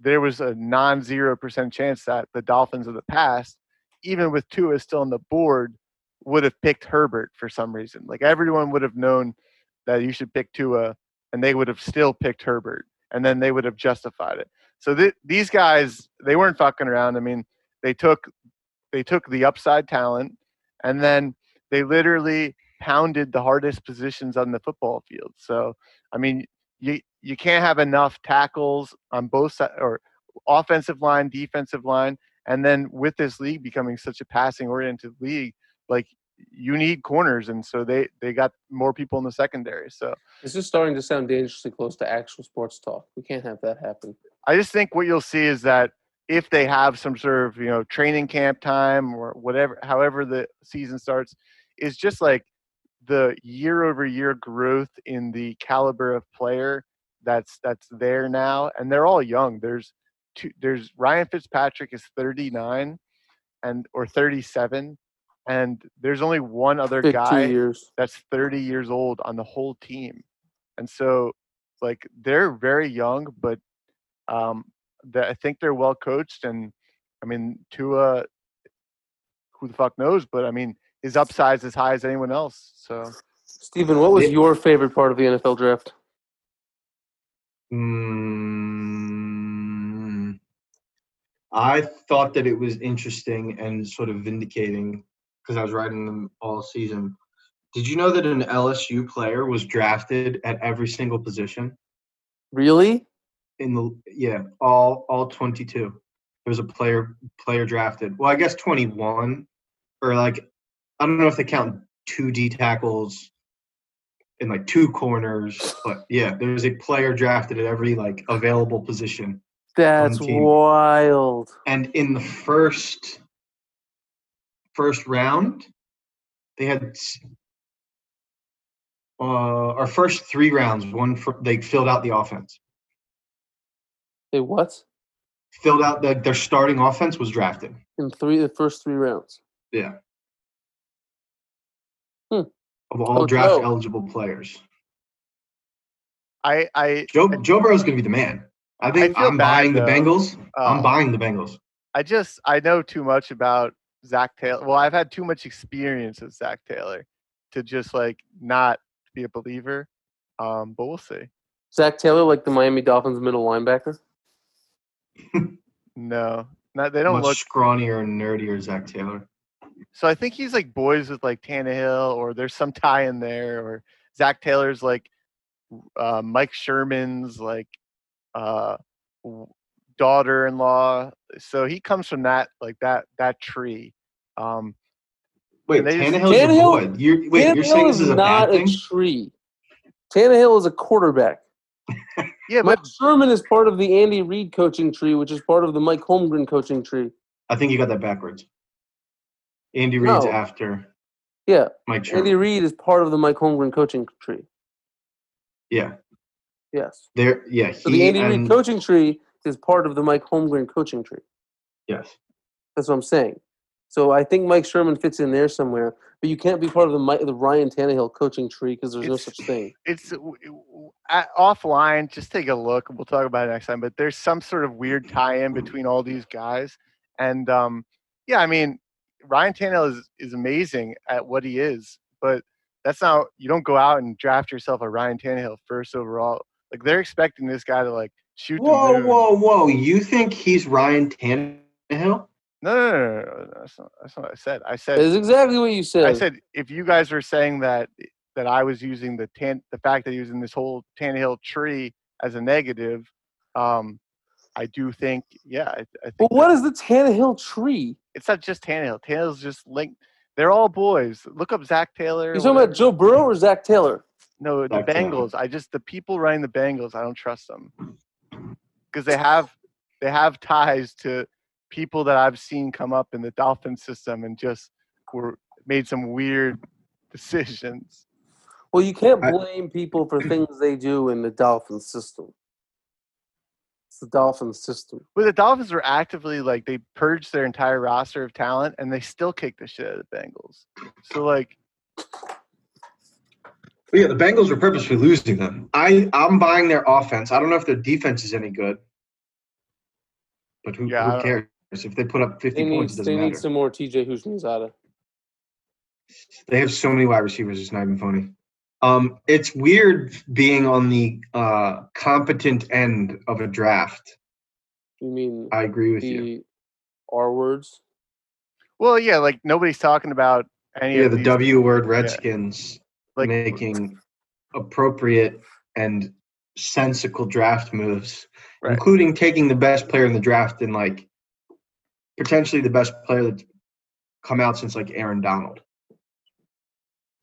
there was a non-zero percent chance that the Dolphins of the past, even with Tua still on the board, would have picked Herbert for some reason. Like everyone would have known that you should pick Tua, and they would have still picked Herbert, and then they would have justified it. So th- these guys, they weren't fucking around. I mean, they took they took the upside talent, and then they literally pounded the hardest positions on the football field. So I mean, you you can't have enough tackles on both sides or offensive line, defensive line, and then with this league becoming such a passing oriented league, like you need corners, and so they they got more people in the secondary. So This is starting to sound dangerously close to actual sports talk. We can't have that happen. I just think what you'll see is that if they have some sort of you know training camp time or whatever, however the season starts, is just like the year over year growth in the caliber of player that's that's there now, and they're all young. There's two, there's Ryan Fitzpatrick is 39 and or 37, and there's only one other guy years. that's 30 years old on the whole team. And so, like, they're very young, but um, the, I think they're well coached. And I mean, Tua, who the fuck knows? But I mean, his upside's as high as anyone else. So, Stephen, what was your favorite part of the NFL draft? Mm, I thought that it was interesting and sort of vindicating because I was writing them all season. Did you know that an LSU player was drafted at every single position Really? in the yeah all all 22? There was a player player drafted. Well, I guess 21 or like I don't know if they count two D tackles and like two corners, but yeah, there's a player drafted at every like available position. That's wild. and in the first first round They had uh, our first three rounds. One for, they filled out the offense. They what? Filled out the, their starting offense was drafted. In three the first three rounds. Yeah. Of all Oh, draft Joe. eligible players, I I Joe Joe Burrow's gonna be the man. I think feel I'm bad, buying the though. Bengals. I'm uh, buying the Bengals. I just I know too much about Zac Taylor. Well, I've had too much experience with Zac Taylor to just like not be a believer. Um, but we'll see. Zach Taylor, like the Miami Dolphins middle linebacker. No, not they don't Much look. scrawnier and nerdier Zac Taylor. So I think he's like boys with like Tannehill, or there's some tie in there, or Zac Taylor's like uh, Mike Sherman's like uh, daughter-in-law. So he comes from that like that that tree. Um, Wait, Tannehill's your Tannehill- boy. You're, wait, you're saying this is a not bad thing? a tree. Tannehill is a quarterback. yeah, Mike but Sherman is part of the Andy Reid coaching tree, which is part of the Mike Holmgren coaching tree. I think you got that backwards. Andy Reid's No. after Yeah, Mike Sherman. Andy Reid is part of the Mike Holmgren coaching tree. Yeah, Yes. there. Yeah, So the he Andy Reid coaching tree is part of the Mike Holmgren coaching tree. yes. That's what I'm saying. So I think Mike Sherman fits in there somewhere, but you can't be part of the Mi- the Ryan Tannehill coaching tree because there's no such thing. it's w- w- at, offline. Just take a look. We'll talk about it next time. But there's some sort of weird tie-in between all these guys, and um, yeah, I mean, Ryan Tannehill is is amazing at what he is, but that's not. You don't go out and draft yourself a Ryan Tannehill first overall. Like they're expecting this guy to like shoot. the Whoa, moon. whoa, whoa! You think he's Ryan Tannehill? No, no, no, no, no, that's not, that's not what I said. I said That's exactly what you said. I said if you guys were saying that that I was using the tan the fact that he was in this whole Tannehill tree as a negative, um, I do think yeah, I, I think but what that- is the Tannehill tree? It's not just Tannehill. Tannehill's just linked. They're all boys. Look up Zac Taylor. You're talking about. Joe Burrow or Zac Taylor? No, the Zac Taylor. Bengals. I just the people running the Bengals. I don't trust them because they have they have ties to people that I've seen come up in the Dolphin system and just were made some weird decisions. Well, you can't blame people for things they do in the Dolphin system. It's the Dolphins system. But the Dolphins were actively like they purged their entire roster of talent and they still kicked the shit out of the Bengals. So like But yeah, the Bengals were purposely losing them. I I'm buying their offense. I don't know if their defense is any good, but who, Yeah, who cares if they put up 50 They need, points? It they doesn't need matter. some more TJ Houshmandzadeh. They have so many wide receivers. It's not even funny. Um, it's weird being on the uh, competent end of a draft. You mean I agree with you. the R words? well yeah, like nobody's talking about any Yeah, of the these, W word Redskins like making appropriate and sensical draft moves, Right. including taking the best player in the draft and like potentially the best player that's come out since like Aaron Donald.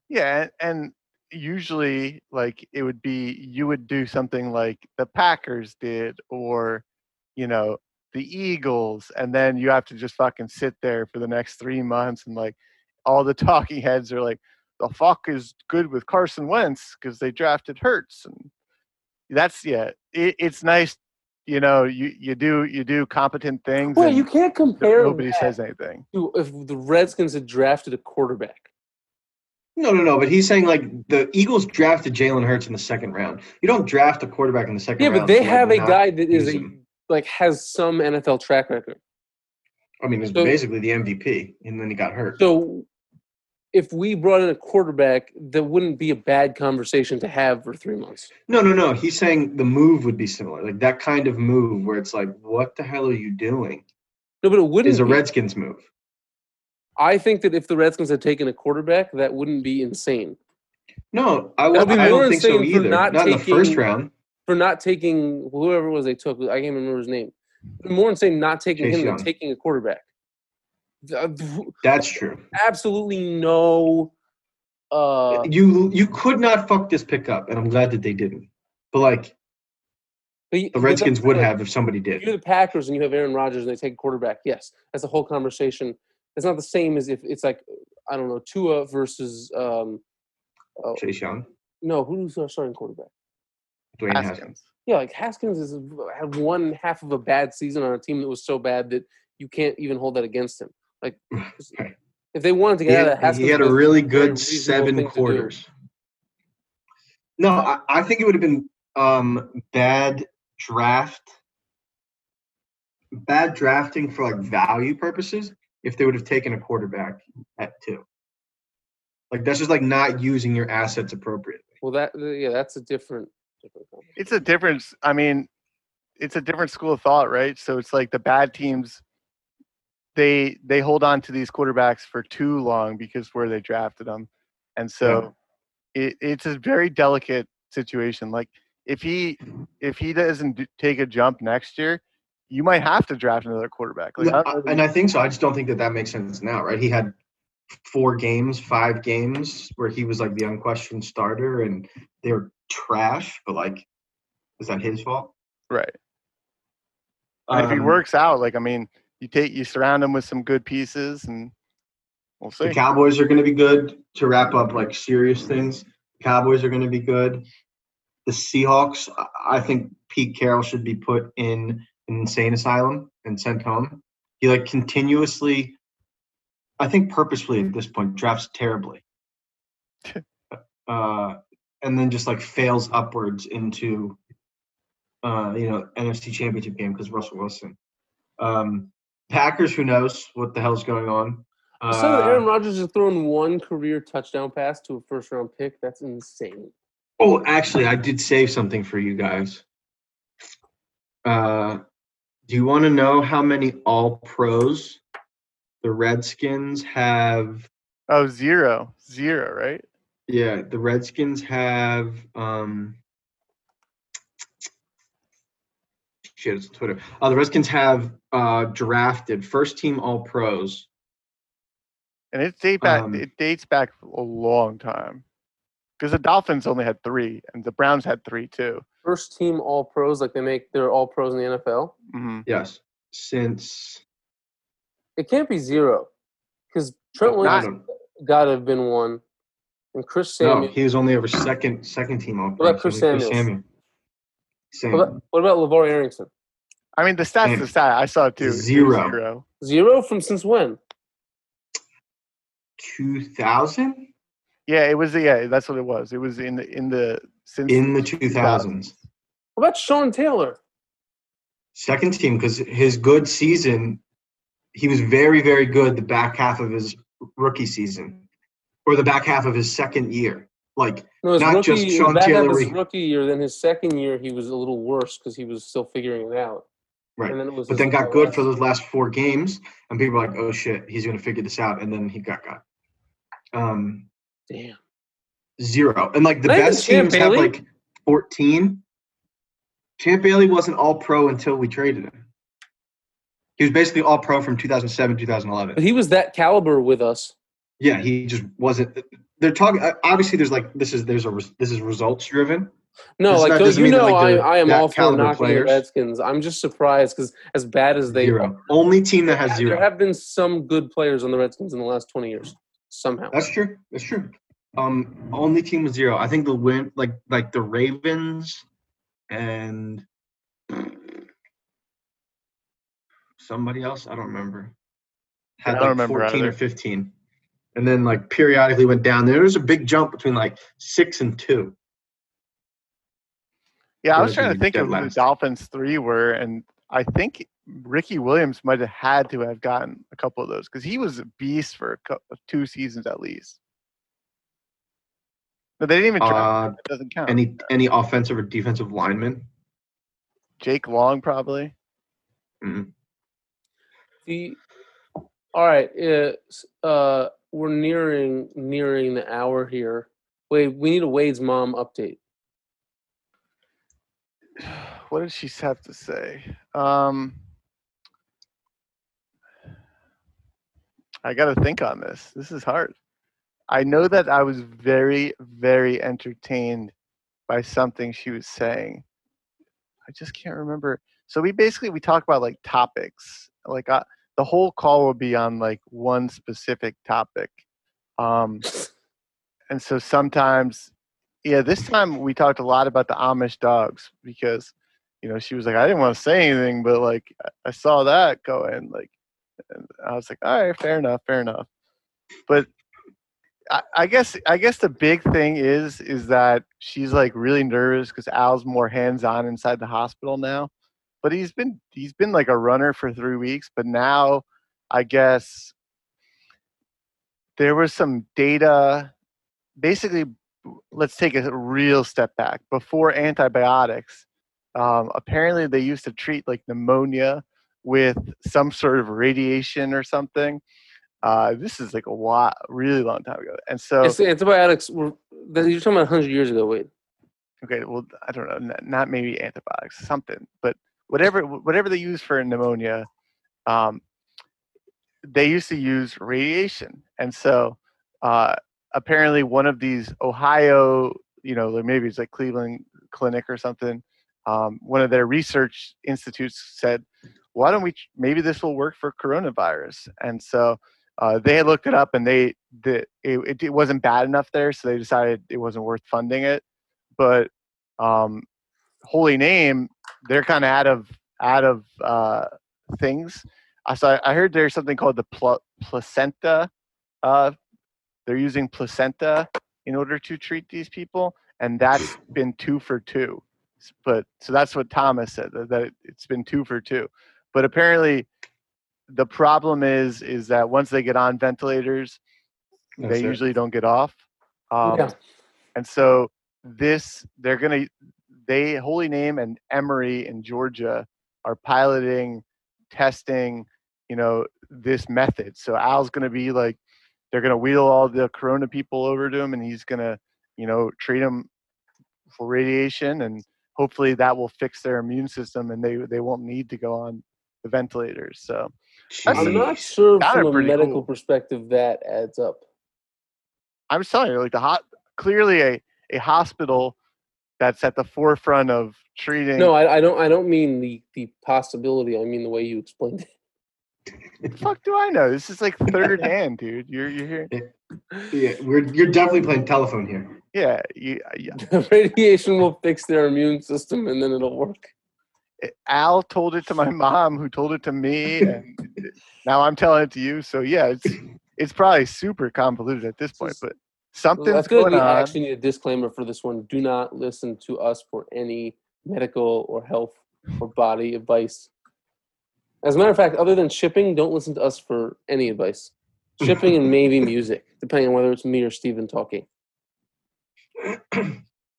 Yeah, and, and usually like it would be you would do something like the Packers did or you know the Eagles and then you have to just fucking sit there for the next 3 months and like all the talking heads are like the fuck is good with Carson Wentz cuz they drafted Hurts and that's yeah it, it's nice you know you you do you do competent things Well, you can't compare nobody says anything. to if the Redskins had drafted a quarterback. No, no, no. But he's saying like the Eagles drafted Jalen Hurts in the second round. You don't draft a quarterback in the second Yeah, round. but they like, have a guy that is a like has some NFL track record. I mean, it's so- basically the MVP, and then he got hurt. So if we brought in a quarterback, that wouldn't be a bad conversation to have for three months. No, no, no. He's saying the move would be similar, like that kind of move where it's like, what the hell are you doing? No, but it wouldn't. Is a be- Redskins move. I think that if the Redskins had taken a quarterback, that wouldn't be insane. No, I, would, be I more don't think so either. not Not, in the first taking- round. For not taking whoever it was they took, I can't remember his name. More insane not taking Chase him Young. than taking a quarterback. That's true. Absolutely no. Uh, you you could not fuck this pick up, and I'm glad that they didn't. But like but you- the Redskins would have if somebody If you're did. the Packers and you have Aaron Rodgers and they take a quarterback, yes, that's a whole conversation. It's not the same as if it's like I don't know Tua versus um, oh, Chase Young, no who's our starting quarterback? Dwayne Haskins. Haskins. Yeah, like Haskins is had one half of a bad season on a team that was so bad that you can't even hold that against him. Like Right. if they wanted to He get out of Haskins he had a really good seven thing to do. quarters. No, I, I think it would have been um, bad draft, bad drafting for like value purposes if they would have taken a quarterback at two. Like that's just like not using your assets appropriately. Well, that yeah, that's a different. different. It's a difference. I mean, it's a different school of thought, right? So it's like the bad teams they they hold on to these quarterbacks for too long because where they drafted them. And so it, it's a very delicate situation. Like if he if he doesn't do, take a jump next year, you might have to draft another quarterback. Like, I- and I think so. I just don't think that that makes sense now, right? He had four games, five games where he was like the unquestioned starter, and they were trash. But like, is that his fault? right. And if he Um, works out, like I mean, you take you surround him with some good pieces, and we'll see. The Cowboys are going to be good to wrap up like serious things. The Cowboys are going to be good. The Seahawks, I- think Pete Carroll should be put in insane asylum and sent home. He like continuously, I think purposefully at this point, drafts terribly. uh, and then just like fails upwards into, uh, you know, NFC Championship game because Russell Wilson. Um, Packers, who knows what the hell's going on? Uh, So Aaron Rodgers has thrown one career touchdown pass to a first round pick. That's insane. Oh, actually, I did save something for you guys. Uh, do you want to know how many All Pros the Redskins have? Oh, zero, zero, right? Yeah, the Redskins have. Um, shit, it's Twitter. Uh, the Redskins have uh, drafted first team All Pros. And it date back. Um, it dates back a long time. Because the Dolphins only had three, and the Browns had three too. First team All Pros, like they make they're All Pros in the NFL. hmm Yes, since It can't be zero, because Trent I Williams got to have been one, and Chris Samuel. no, Samuel. he was only ever second second team All What about Pros. Chris only Samuel. What, about, what about LeVar Arrington? I mean, the stats, Damn. the stat. I saw it too. It was Zero. Zero. Zero from since when? 2000 Yeah, it was. Yeah, that's what it was. It was in the in the since in the 2000s. What about Sean Taylor? Second team because his good season, he was very, very good the back half of his rookie season or the back half of his second year. Like, No, Not rookie, just Sean Taylor, his rookie year. Then his second year, he was a little worse because he was still figuring it out. right. And then it was But then got good last- for those last four games, and people were like, oh shit, he's going to figure this out. And then he got got. Um, Damn. Zero. And like the Not best Champ teams have Bailey? like 14. Champ Bailey wasn't all pro until we traded him. He was basically all pro from 2007, 2011. But he was that caliber with us. Yeah, he just wasn't. They're talking. uh, Obviously, there's like this is there's a this is results driven. No, like doesn't you mean that, know, like, I, I am all for knocking players. the Redskins. I'm just surprised because as bad as they Zero. Only team that has zero. there have been some good players on the Redskins in the last 20 years somehow. That's true. That's true. Um, only team with zero. I think the win like like the Ravens and somebody else. I don't remember. Had I don't like remember 14 or 15, and then like periodically went down. There was a big jump between like six and two. Yeah, I was trying to think of who the. Dolphins three were, and I think Ricky Williams might have had to have gotten a couple of those because he was a beast for a couple, two seasons at least. But they didn't even draft. Uh. It doesn't count. any any offensive or defensive lineman? Jake Long probably. Mm-hmm. The all right, uh, uh, we're nearing nearing the hour here. Wait, we need a Wade's mom update. What did she have to say? Um, I got to think on this. This is hard. I know that I was very, very entertained by something she was saying. I just can't remember. So we basically we talk about like topics. Like uh, the whole call will be on like one specific topic. Um, and so sometimes, yeah, this time we talked a lot about the Amish dogs because, you know, she was like, I didn't want to say anything, but like I- saw that going, like, and I was like, all right, fair enough, fair enough. But I, guess I guess the big thing is is that she's like really nervous because Al's more hands on inside the hospital now. But he's been he's been like a runner for three weeks, but now I guess there was some data. Basically, let's take a real step back. Before antibiotics, um, apparently they used to treat like pneumonia with some sort of radiation or something. Uh, this is like a while, really long time ago. And so, It's antibiotics were you're talking about 100 years ago. Wait, okay, well, I don't know, not, not maybe antibiotics, something, but whatever, whatever they use for pneumonia, um, they used to use radiation. And so, uh, apparently, one of these Ohio, you know, maybe it's like Cleveland Clinic or something, um, one of their research institutes said, why don't we, maybe this will work for coronavirus. And so, uh, they had looked it up and they, the, it, it, wasn't bad enough there. So they decided it wasn't worth funding it. But um, Holy Name, they're kind of out of, out of uh, things. I saw, I heard there's something called the pl- placenta. Uh, they're using placenta in order to treat these people. And that's been two for two. But so that's what Thomas said that, that it's been two for two. But apparently, the problem is is that once they get on ventilators, That's they it. usually don't get off. Um, Yeah. And so this, they're gonna, they Holy Name and Emory in Georgia are piloting, testing, you know, this method. So Al's gonna be like, they're gonna wheel all the Corona people over to him, and he's gonna, you know, treat them for radiation, and hopefully that will fix their immune system, and they they won't need to go on the ventilators. So. That's I'm not Jeez. sure Sounded from a medical cool. perspective that adds up. I'm telling you, like the hot, clearly a, a hospital that's at the forefront of treating. No, I, I don't. I don't mean the the possibility. I mean the way you explained it. the fuck do I know? This is like third hand, dude. You're you're here. Yeah, we're you're definitely playing telephone here. Yeah, you, uh, yeah. Radiation will fix their immune system, and then it'll work. Eh, Al told it to my mom, who told it to me, and now I'm telling it to you. So yeah, it's it's probably super convoluted at this point, but I something's feel like going we on. actually need a disclaimer for this one. Do not listen to us for any medical or health or body advice. As a matter of fact, other than shipping, don't listen to us for any advice. Shipping and maybe music, depending on whether it's me or Steven talking.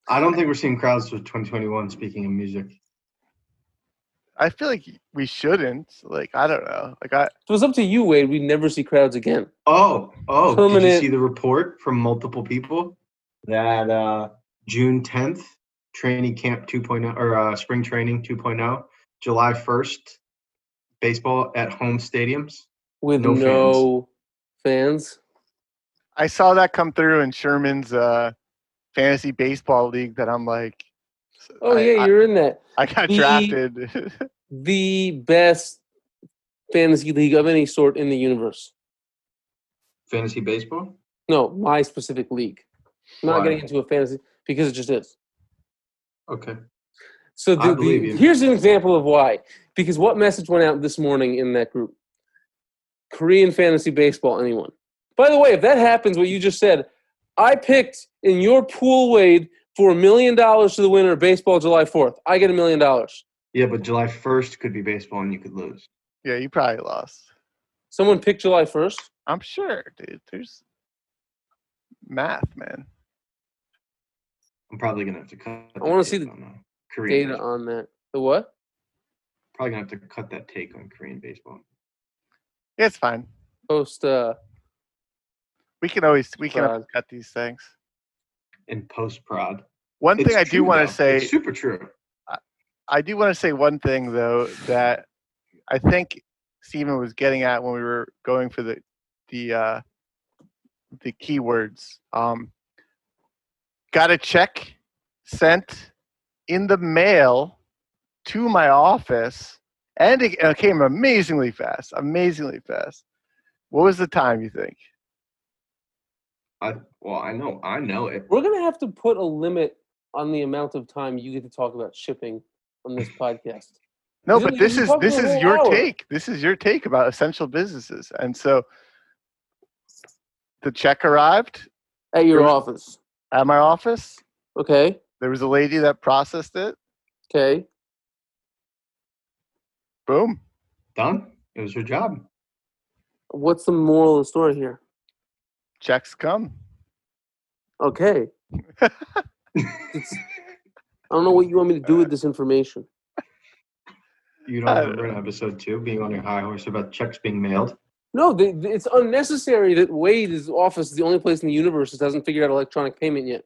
I don't think we're seeing crowds for 2021. Speaking of music, I feel like we shouldn't. Like I don't know. Like I If it was up to you, Wade, we'd never see crowds again. oh oh, did you Permanent- see the report from multiple people that uh, June 10th training camp 2.0 or uh, spring training 2.0, July 1st baseball at home stadiums. With No no, fans. I saw that come through in Sherman's uh, fantasy baseball league. That I'm like, Oh I- yeah, you're in that. I got The- drafted. The best fantasy league of any sort in the universe. Fantasy baseball. No, my specific league. I'm not Why? getting into a fantasy because it just is. Okay. So the, the, here's an example of why. Because what message went out this morning in that group? Korean fantasy baseball, anyone? By the way, if that happens, what you just said, I picked in your pool, Wade, for a million dollars to the winner of baseball July 4th. I get a million dollars. Yeah, but July 1st could be baseball and you could lose. yeah, you probably lost. Someone picked July 1st. I'm sure, dude. There's math, man. I'm probably gonna have to cut. I wanna see take the on, uh, Korean. Data baseball. on that. The what? Probably gonna have to cut that take on Korean baseball. Yeah, it's fine. Post uh, We can always we can always cut these things. In post prod. One thing I do want to say, it's super true. I do want to say one thing though that I think Stephen was getting at when we were going for the the uh, the keywords. Um, got a check sent in the mail to my office, and it, it came amazingly fast. Amazingly fast. What was the time you think? I well, I know, I know it. We're gonna have to put a limit on the amount of time you get to talk about shipping on this podcast. No, but this is this is your hour. take. This is your take about essential businesses. And so the check arrived At your office. at my office. Okay. There was a lady that processed it. Okay. Boom. Done. It was her job. What's the moral of the story here? Checks come. Okay. It's, I don't know what you want me to do with this information. You don't I- remember in episode two being on your high horse about checks being mailed? No, they, they- it's unnecessary that Wade's office is the only place in the universe that hasn't figured out electronic payment yet.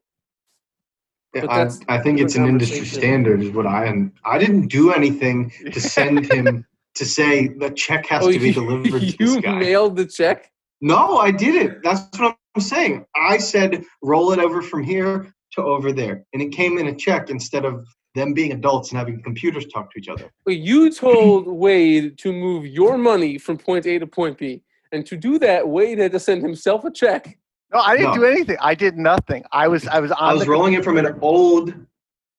But I, that's I think it's an industry conversation. standard, is what I and I didn't do anything to send him to say the check has Oh, to be you, delivered to this you guy. mailed the check? No, I didn't. That's what I'm saying. I said roll it over from here to over there, and it came in a check instead of them being adults and having computers talk to each other. But you told Wade to move your money from point A to point B. And to do that, Wade had to send himself a check. No, I didn't No. do anything. I did nothing. I was I was on I was the rolling it from an old,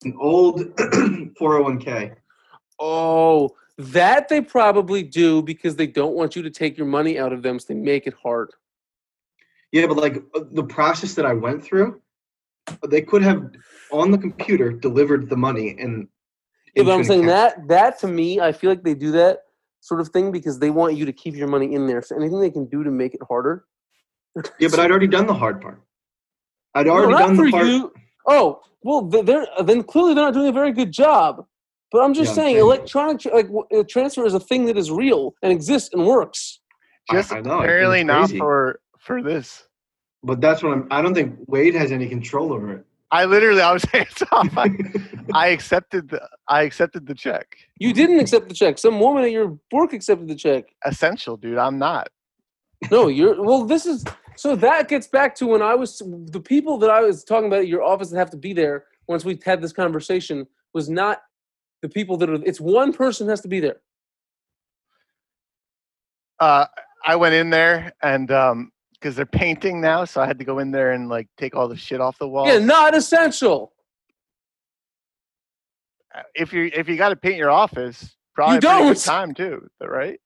an old 401k. Oh, that they probably do because they don't want you to take your money out of them, so they make it hard. Yeah, but like uh, the process that I went through, they could have on the computer delivered the money and. Yeah, but I'm saying account. that that to me, I feel like they do that sort of thing because they want you to keep your money in there. So anything they can do to make it harder. Yeah, but I'd already done the hard part. I'd No, already not done the part. you. Oh, well, then clearly they're not doing a very good job. But I'm just Yeah, I'm saying, saying- electronic tr- like w- transfer is a thing that is real and exists and works. Just I know, apparently not crazy. for for this. But that's what I'm. I don't think Wade has any control over it. I literally I was hands off. I, I accepted the I accepted the check. You didn't accept the check. Some woman at your work accepted the check. Essential, dude. I'm not. No, you're well. This is so that gets back to when I was the people that I was talking about at your office that have to be there once we had this conversation was not the people that are. It's one person has to be there. Uh, I went in there and um because they're painting now, so I had to go in there and like take all the shit off the wall. Yeah, not essential. if you if you got to paint your office, probably a pretty don't. good time too, right?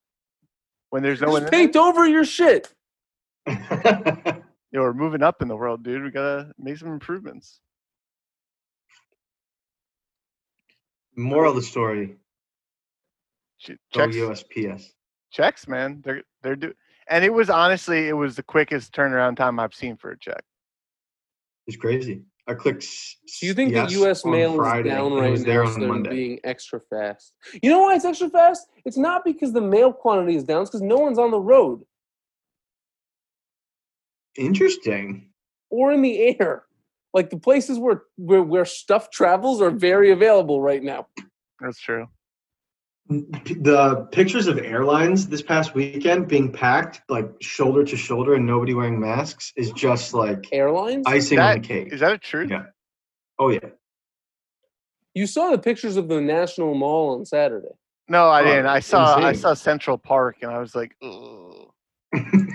When there's no one Just in there. paint over your shit. You know, we're moving up in the world, dude. We gotta make some improvements. Moral of the story: Shit, Go Checks, USPS. checks, man. They're they're do, and it was honestly it was the quickest turnaround time I've seen for a check. It's crazy. I clicked. Do you think yes the U.S. mail Friday, is down it right was there now? on So they're Monday. being extra fast. You know why it's extra fast? It's not because the mail quantity is down. It's because no one's on the road Interesting. or in the air. Like the places where where, where stuff travels are very available right now. That's true. Mm, the pictures of airlines this past weekend being packed like shoulder to shoulder and nobody wearing masks is just like Airlines. icing on the cake. is that a truth? Yeah. Oh yeah. you saw the pictures of the National Mall on Saturday. No, I didn't. I saw I saw Central Park, and I was like, Ugh.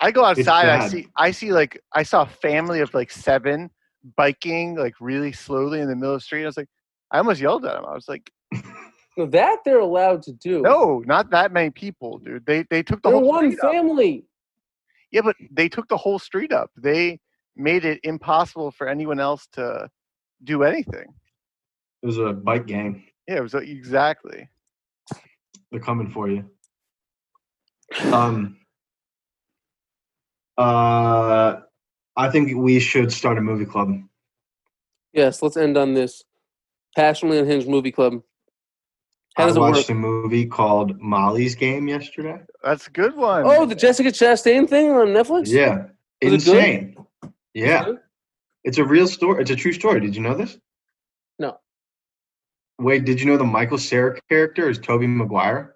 I go outside. I see I see like I saw a family of like seven biking like really slowly in the middle of the street. I was like, I almost yelled at them. I was like, No, that they're allowed to do. No, not that many people, dude. They they took the they're whole one street up. family. Yeah, but they took the whole street up. They made it impossible for anyone else to do anything. It was a bike gang. Yeah, it was like, exactly. They're coming for you. Um. Uh, I think we should start a movie club. Yes, let's end on this. Passionately Unhinged Movie Club. How I does it work? watched a movie called Molly's Game yesterday. That's a good one. Oh, the Jessica Chastain thing on Netflix? Yeah, Was it good? insane. Yeah, Good? it's a real story. It's a true story. Did you know this? No. Wait, did you know the Michael Cera character is Tobey Maguire?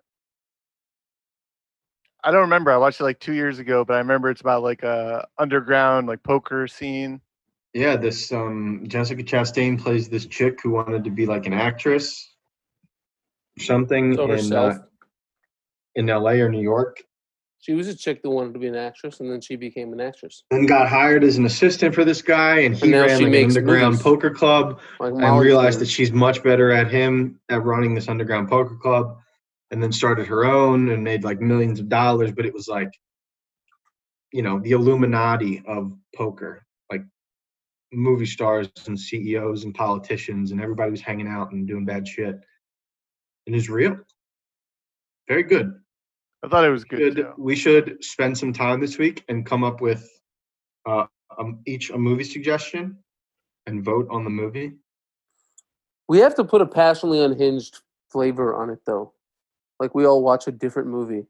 I don't remember. I watched it like two years ago, but I remember it's about like a underground like poker scene. Yeah, this um Jessica Chastain plays this chick who wanted to be like an actress, or something So in uh, in L.A. or New York, She was a chick that wanted to be an actress, and then she became an actress. Then got hired as an assistant for this guy, and he And now ran she like an underground movies. poker club. Like and realized Shannon. that she's much better at him at running this underground poker club and then started her own and made like millions of dollars but it was like you know the illuminati of poker like movie stars and ceos and politicians and everybody was hanging out and doing bad shit and it's real very good I thought it was good. should, we should spend some time this week and come up with uh, um, each a movie suggestion and vote on the movie We have to put a passionately unhinged flavor on it, though. Like we all watch a different movie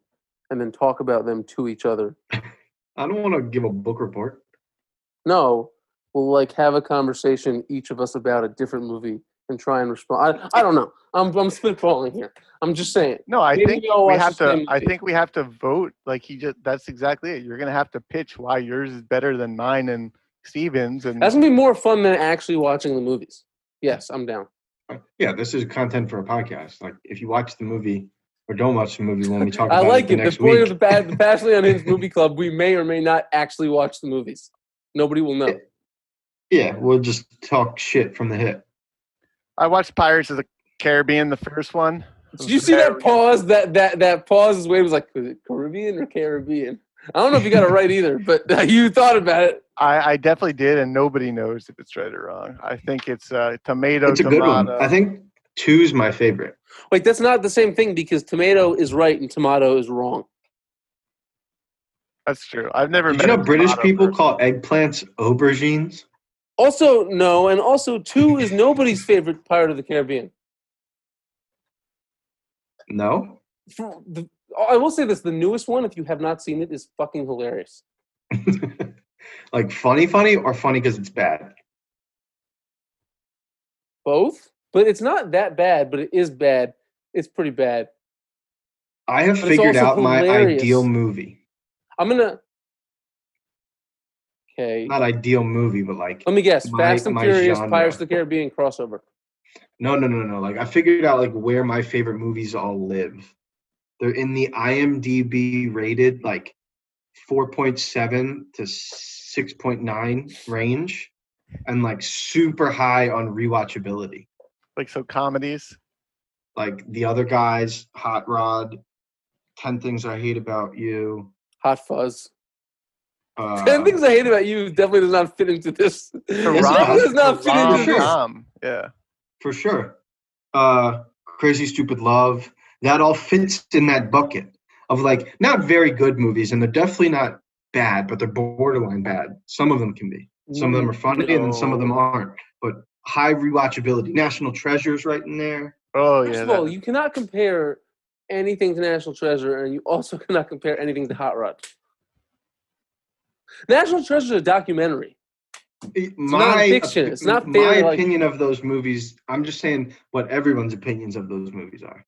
and then talk about them to each other. I don't want to give a book report. No, we'll like have a conversation, each of us about a different movie, and try and respond. I, I don't know. I'm I'm spitballing here. I'm just saying. No, I Maybe think we we have to. I think we have to vote. Like he just. That's exactly it. You're gonna have to pitch why yours is better than mine and Stevens. And That's gonna be more fun than actually watching the movies. Yes, I'm down. Yeah, this is content for a podcast. Like if you watch the movie or don't watch the movie when we talk I about like it the it. The next point week. of the, pa- the Passionately Unhinged Movie Club, we may or may not actually watch the movies. Nobody will know. yeah, we'll just talk shit from the hip. I watched Pirates of the Caribbean, the first one. Did you see that pause? That that that pause is Wade was like, was it Caribbean or Caribbean? I don't know if you got it right either, but you thought about it. I, I definitely did, and nobody knows if it's right or wrong. I think it's uh, tomato, It's a good one. tomato. I think two's my favorite. Wait, that's not the same thing because tomato is right and tomato is wrong. that's true. I've never Did met you a know British people person. call eggplants aubergines? Also, no, and also two is nobody's favorite part of the Caribbean. No. The, I will say this: the newest one, if you have not seen it, is fucking hilarious. like funny, funny, or funny because it's bad. Both, but it's not that bad. But it is bad. It's pretty bad. I have But figured out my ideal movie. I'm gonna. Okay, Not ideal movie, but like let me guess: my- Fast and Furious, genre. Pirates of the Caribbean crossover. No, no, no, no. Like I figured out like where my favorite movies all live. They're in the IMDb rated like 4.7 to 6.9 range and like super high on rewatchability. Like so comedies. Like the other guys, Hot Rod, 10 Things I Hate About You. Hot Fuzz. Uh, Ten things I hate about you definitely does not fit into this. The Yes, rom- it definitely does not fit into this. rom-com, Yeah. for sure. Uh, Crazy Stupid Love. That all fits in that bucket of like not very good movies, and they're definitely not bad, but they're borderline bad. Some of them can be. Some of them are funny, and then some of them aren't. But high rewatchability. National Treasures right in there. Oh First yeah. of all, that- you cannot compare anything to National Treasure, and you also cannot compare anything to Hot Rod. National Treasure is a documentary. It's non-fiction. It's not my fair, like- opinion of those movies. I'm just saying what everyone's opinions of those movies are.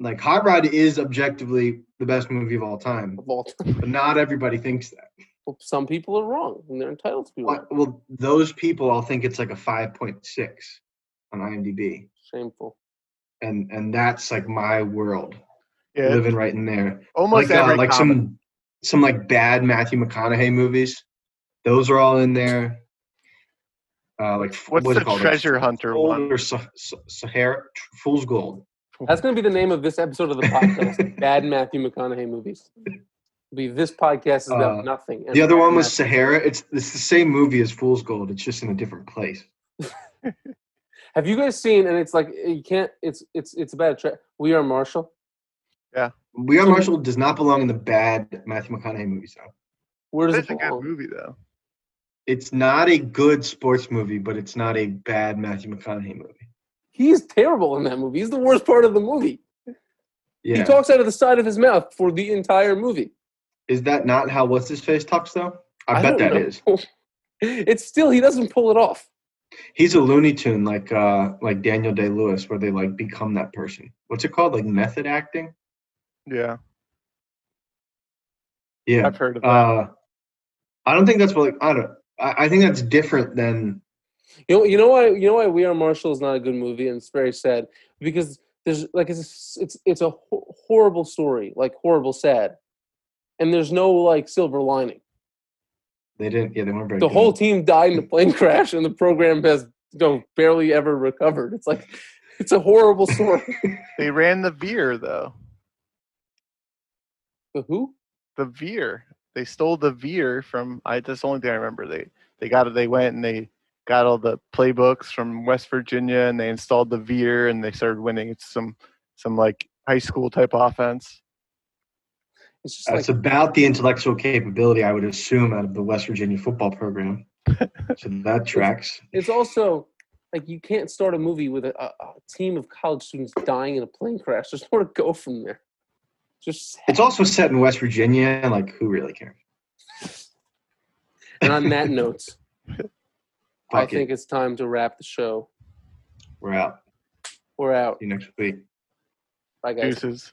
Like Hot Rod is objectively the best movie of all time, Of all time. but not everybody thinks that. Well, some people are wrong, and they're entitled to be wrong. Well, well, those people all think it's like a 5.6 on IMDb. Shameful. And and that's like my world. yeah. Living right in there. Almost like uh, every like comedy. some some like bad Matthew McConaughey movies. Those are all in there. Uh like What's what's it the called? Like, treasure hunter Gold one? or Sa- Sa- Sahara Fool's Gold. That's going to be the name of this episode of the podcast. Bad Matthew McConaughey movies. It'll be this podcast is about Uh, nothing. and The other one was Matthew- Sahara. It's it's the same movie as Fool's Gold. It's just in a different place. Have you guys seen? And it's like you can't. It's it's it's about a tra- We Are Marshall. Yeah, We Are So- Marshall does not belong in the bad Matthew McConaughey movies though. Where does It's it a good belong? movie though. It's not a good sports movie, but it's not a bad Matthew McConaughey movie. He's terrible in that movie. He's the worst part of the movie. Yeah. He talks out of the side of his mouth for the entire movie. Is that not how what's his face talks though? I, bet don't that know. is. It's still he doesn't pull it off. He's a Looney Tune like uh like Daniel Day Lewis, where they like become that person. What's it called? Like method acting? Yeah, Yeah. I've heard of that. Uh, I don't think that's what like I don't. I, I think that's different than You know, you know why? You know why We Are Marshall is not a good movie, and it's very sad because there's like it's a, it's it's a ho- horrible story, like horrible sad. And there's no like silver lining. They didn't. Yeah, they weren't very. The good. whole team died in a plane crash, and the program has you know, barely ever recovered. It's like it's a horrible story. They ran the veer though. the who? The veer. They stole the veer from. I. That's the only thing I remember. They they got it. They went and they got all the playbooks from West Virginia and they installed the veer and they started winning. It's some some like high school type offense. It's just uh, It's like about the intellectual capability I would assume out of the West Virginia football program. so that tracks. it's also like you can't start a movie with a, a, a team of college students dying in a plane crash. There's nowhere to go from there. Just It's also set in West Virginia. Like, who really cares? and on that note, I Fuck it. think it's time to wrap the show. We're out. We're out. See you next week. Bye guys. Deuces.